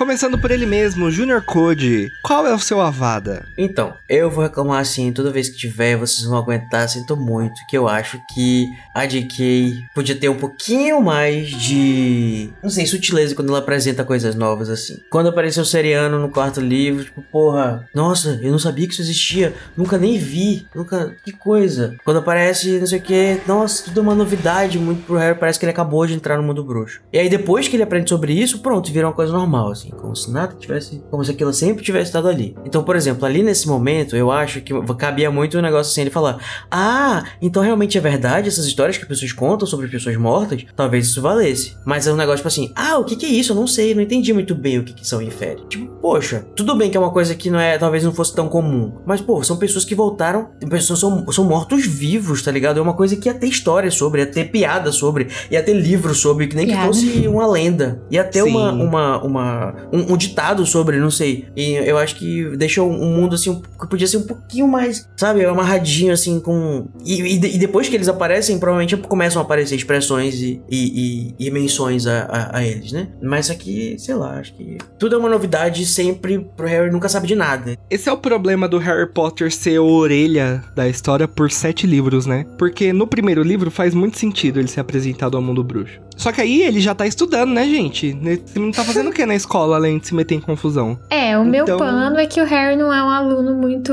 Começando por ele mesmo, Junior Code. Qual é o seu Avada? Então, eu vou reclamar assim, toda vez que tiver, vocês vão aguentar, sinto muito, que eu acho que a JK podia ter um pouquinho mais de, não sei, sutileza quando ela apresenta coisas novas assim. Quando apareceu o Seriano no quarto livro, tipo, porra, nossa, eu não sabia que isso existia, nunca nem vi, nunca, que coisa. Quando aparece, não sei o que, nossa, tudo é uma novidade muito pro Harry, parece que ele acabou de entrar no mundo bruxo. E aí depois que ele aprende sobre isso, pronto, vira uma coisa normal, assim, como se nada tivesse, como se aquilo sempre tivesse estado ali. Então, por exemplo, ali nesse momento, eu acho que cabia muito um negócio assim, ele falar, ah, então realmente é verdade essas histórias que as pessoas contam sobre pessoas mortas? Talvez isso valesse. Mas é um negócio tipo assim, ah, o que que é isso? Eu não sei, não entendi muito bem o que que são infere. Tipo, poxa, tudo bem que é uma coisa que não é, talvez não fosse tão comum. Mas, pô, são pessoas que voltaram, pessoas são, são mortos vivos, tá ligado? É uma coisa que ia ter história sobre, ia ter piada sobre, ia ter livro sobre, que nem que fosse uma lenda. Ia ter Sim. uma, uma, uma, um, um ditado sobre, não sei. E eu acho que deixou um mundo assim, que podia ser um pouquinho mais, sabe, amarradinho assim com. E, e, e depois que eles aparecem, provavelmente começam a aparecer expressões e, e, e, e menções a, a, a eles, né? Mas aqui, sei lá, acho que tudo é uma novidade sempre pro Harry nunca sabe de nada. Esse é o problema do Harry Potter ser a orelha da história por sete livros, né? Porque no primeiro livro faz muito sentido ele ser apresentado ao mundo bruxo. Só que aí ele já tá estudando, né, gente? Esse menino tá fazendo o que na escola, além de se meter em confusão? É, o meu Então- pano é que o Harry não é um aluno muito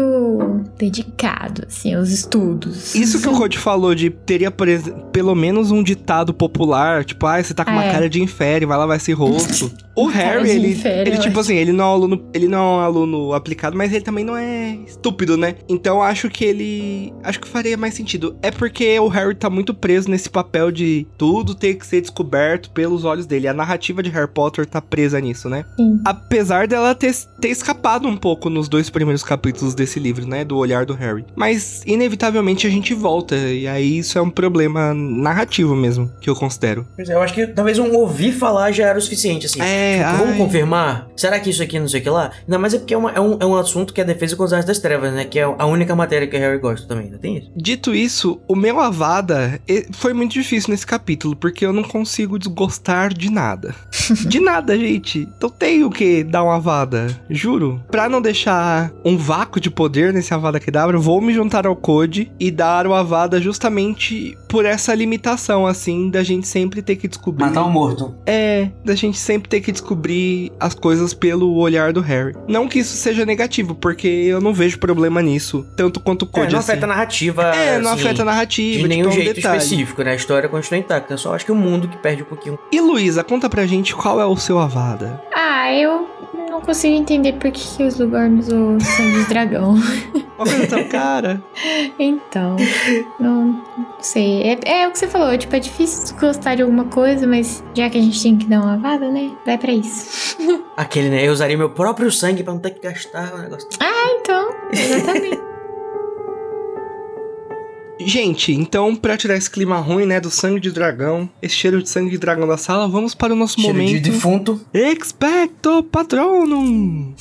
dedicado, assim, aos estudos. Isso que o Code falou de teria, por ex- pelo menos um ditado popular, tipo, ah, você tá com uma É. cara de infere, vai lavar esse rosto. *laughs* O Harry, ele, ele tipo assim, ele não é um aluno, ele não é um aluno aplicado, mas ele também não é estúpido, né? Então acho que ele, acho que faria mais sentido. É porque o Harry tá muito preso nesse papel de tudo ter que ser descoberto pelos olhos dele. A narrativa de Harry Potter tá presa nisso, né? Sim. Apesar dela ter, ter escapado um pouco nos dois primeiros capítulos desse livro, né? Do olhar do Harry. Mas, inevitavelmente, a gente volta. E aí isso é um problema narrativo mesmo, que eu considero. Pois é, eu acho que talvez um ouvir falar já era o suficiente, assim. É, Tipo, vamos confirmar? Será que isso aqui não sei o que lá? Não, mas é porque é, uma- é um, é um assunto que é a defesa com as artes das trevas, né? Que é a única matéria que o Harry gosta também, não tem isso? Dito isso, o meu Avada foi muito difícil nesse capítulo, porque eu não consigo desgostar de nada. *laughs* de nada, gente. Então tem o que dar uma avada, juro. Pra não deixar um vácuo de poder nesse Avada Kedavra, vou me juntar ao Code e dar o Avada justamente por essa limitação, assim, da gente sempre ter que descobrir. Matar um morto. É, da gente sempre ter que descobrir as coisas pelo olhar do Harry. Não que isso seja negativo, porque eu não vejo problema nisso, tanto quanto o É, Code. não assim. afeta a narrativa. É, não assim, afeta a narrativa, De nenhum tipo, é um jeito detalhe. específico, né? A história continua intacta. Só acho que o mundo que perde um pouquinho. E Luísa, conta pra gente qual é o seu Avada. Ah, eu não consigo entender por que, que os Lugorn usou sangue de dragão. Uma coisa tão *laughs* cara. Então, não, não sei. É, é o que você falou, tipo, é difícil gostar de alguma coisa, mas já que a gente tem que dar uma lavada, né? Vai pra isso. Aquele, né? Eu usaria meu próprio sangue pra não ter que gastar o negócio. Ah, então, exatamente. *laughs* Gente, então, pra tirar esse clima ruim, né, do sangue de dragão, esse cheiro de sangue de dragão da sala, vamos para o nosso Cheiro de momento. defunto. Expecto Patronum!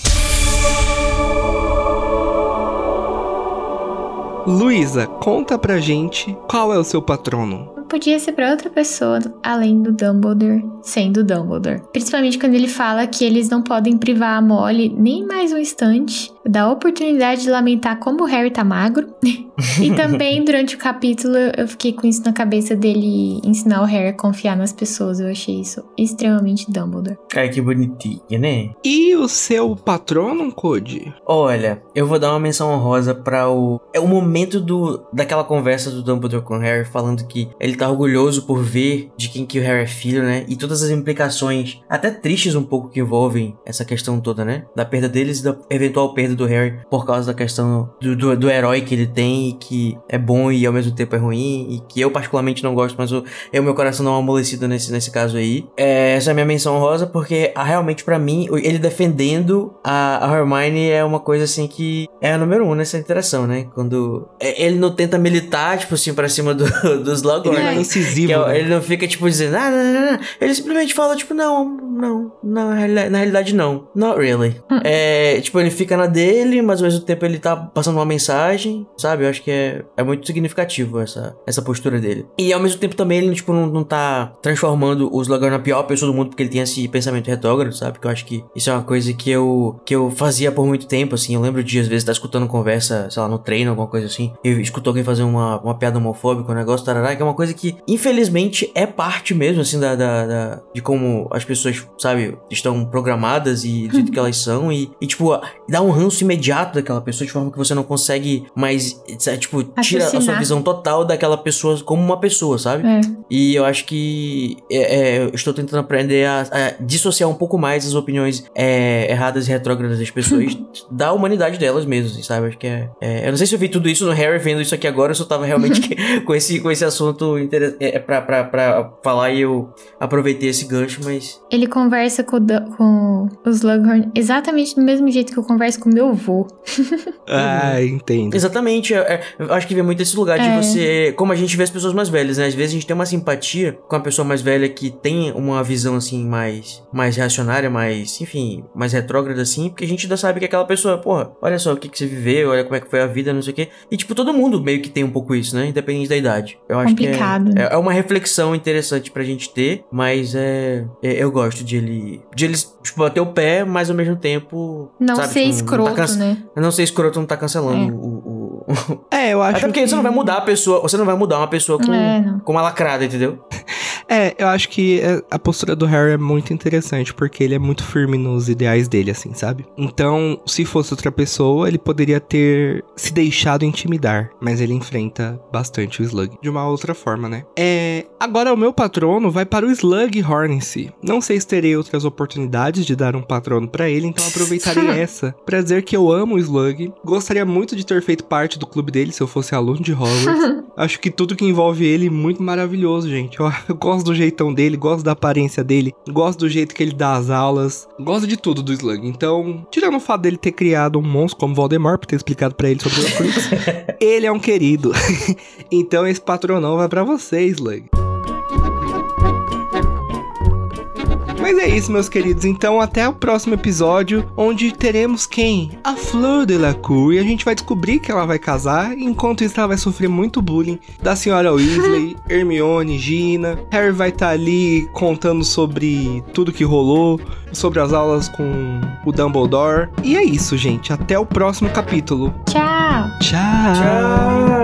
Luísa, conta pra gente qual é o seu patrono. Não podia ser pra outra pessoa além do Dumbledore sendo Dumbledore. Principalmente quando ele fala que eles não podem privar a Molly nem mais um instante da oportunidade de lamentar como o Harry tá magro. *laughs* e também durante o capítulo eu fiquei com isso na cabeça dele ensinar o Harry a confiar nas pessoas. Eu achei isso extremamente Dumbledore. Ai, que bonitinho, né? E o seu patrono, Code? Olha, eu vou dar uma menção honrosa pra o. É o momento do daquela conversa do Dumbledore com o Harry, falando que ele tá orgulhoso por ver de quem que o Harry é filho, né? E todas as implicações, até tristes um pouco, que envolvem essa questão toda, né? Da perda deles e da eventual perda do Harry por causa da questão do, do, do herói que ele tem, e que é bom e ao mesmo tempo é ruim, e que eu particularmente não gosto, mas o, eu, meu coração não é amolecido nesse, nesse caso aí. É, essa é a minha menção honrosa, porque ah, realmente pra mim, ele defendendo a, a Hermione é uma coisa assim que é a número um nessa interação, né? Quando é, ele não tenta militar, tipo assim, pra cima do, *laughs* dos Slughorn. Ele não é né? incisivo, é- né? Ele não fica, tipo, dizendo, ah, não, não, não. Ele simplesmente fala, tipo, não, não, não, na realidade, não. Not really. *laughs* É, tipo, ele fica na dele, mas ao mesmo tempo ele tá passando uma mensagem, sabe? Eu acho que é, é muito significativo essa, essa postura dele. E ao mesmo tempo também ele, tipo, não, não tá transformando os Slughorn na pior pessoa do mundo porque ele tem esse pensamento retrógrado, sabe? Que eu acho que isso é uma coisa que eu, que eu fazia por muito tempo, assim. Eu lembro de, às vezes, estar escutando conversa, sei lá, no treino, alguma coisa assim. Eu escuto alguém fazer uma, uma piada homofóbica, um negócio, tarará, que é uma coisa que, infelizmente, é parte mesmo, assim, da, da, da- de como as pessoas, sabe, estão programadas e do jeito que elas são. E, e, tipo, dá um ranço imediato daquela pessoa de forma que você não consegue mais, sabe, tipo, tira a sua visão total daquela pessoa como uma pessoa, sabe? É. E eu acho que é, é, eu estou tentando aprender a, a dissociar um pouco mais as opiniões é, erradas e retrógradas das pessoas *laughs* da humanidade delas mesmas, assim, sabe? Acho que é, é- Eu não sei se eu vi tudo isso no Harry vendo isso aqui agora, eu tava realmente que- *laughs* com, esse, com esse assunto é, pra, pra, pra falar e eu aproveitei esse gancho, mas. Ele conversa com, com os Slughorn exatamente do mesmo jeito que eu converso com meu avô. Ah, entendo. Exatamente, é- é- eu acho que vem muito esse lugar de É. você. Como a gente vê as pessoas mais velhas, né? Às vezes a gente tem uma simpatia com a pessoa mais velha que tem uma visão assim mais, mais reacionária, mais, enfim, mais retrógrada assim, porque a gente ainda sabe que aquela pessoa, porra, olha só o que, que você viveu, olha como é que foi a vida, não sei o quê. E tipo, todo mundo meio que tem um pouco isso, né? Independente da idade. Eu acho Complicado, que é, é uma reflexão interessante pra gente ter, mas é, é- eu gosto de ele, de eles, tipo, bater o pé, mas ao mesmo tempo. Não sabe, ser tipo, não tá escroto, cansa- né? Não ser escroto não tá cancelando É. o, o, *laughs* É, eu acho até porque que... você não vai mudar a pessoa, você não vai mudar uma pessoa com, É, com uma lacrada, entendeu? *laughs* É, eu acho que é, a postura do Harry é muito interessante, porque ele é muito firme nos ideais dele, assim, sabe? Então, se fosse outra pessoa, ele poderia ter se deixado intimidar, mas ele enfrenta bastante o Slug de uma outra forma, né? É, agora o meu patrono vai para o Slug Horncy. Não sei se terei outras oportunidades de dar um patrono pra ele, então aproveitarei *laughs* essa pra dizer que eu amo o Slug. Gostaria muito de ter feito parte do clube dele se eu fosse aluno de Hogwarts. *laughs* Acho que tudo que envolve ele é muito maravilhoso, gente. Eu, *laughs* eu gosto do jeitão dele, gosto da aparência dele, gosto do jeito que ele dá as aulas, gosto de tudo do Slug. Então, tirando o fato dele ter criado um monstro como Voldemort, por ter explicado pra ele sobre o Horcrux, *laughs* ele é um querido. então esse patronão vai pra você, Slug. Mas é isso, meus queridos. Então, até o próximo episódio, onde teremos quem? A Flor de la Cour. E a gente vai descobrir que ela vai casar. Enquanto isso, ela vai sofrer muito bullying da senhora Weasley, *laughs* Hermione, Gina. Harry vai estar tá ali contando sobre tudo que rolou, sobre as aulas com o Dumbledore. E é isso, gente. Até o próximo capítulo. Tchau. Tchau. Tchau.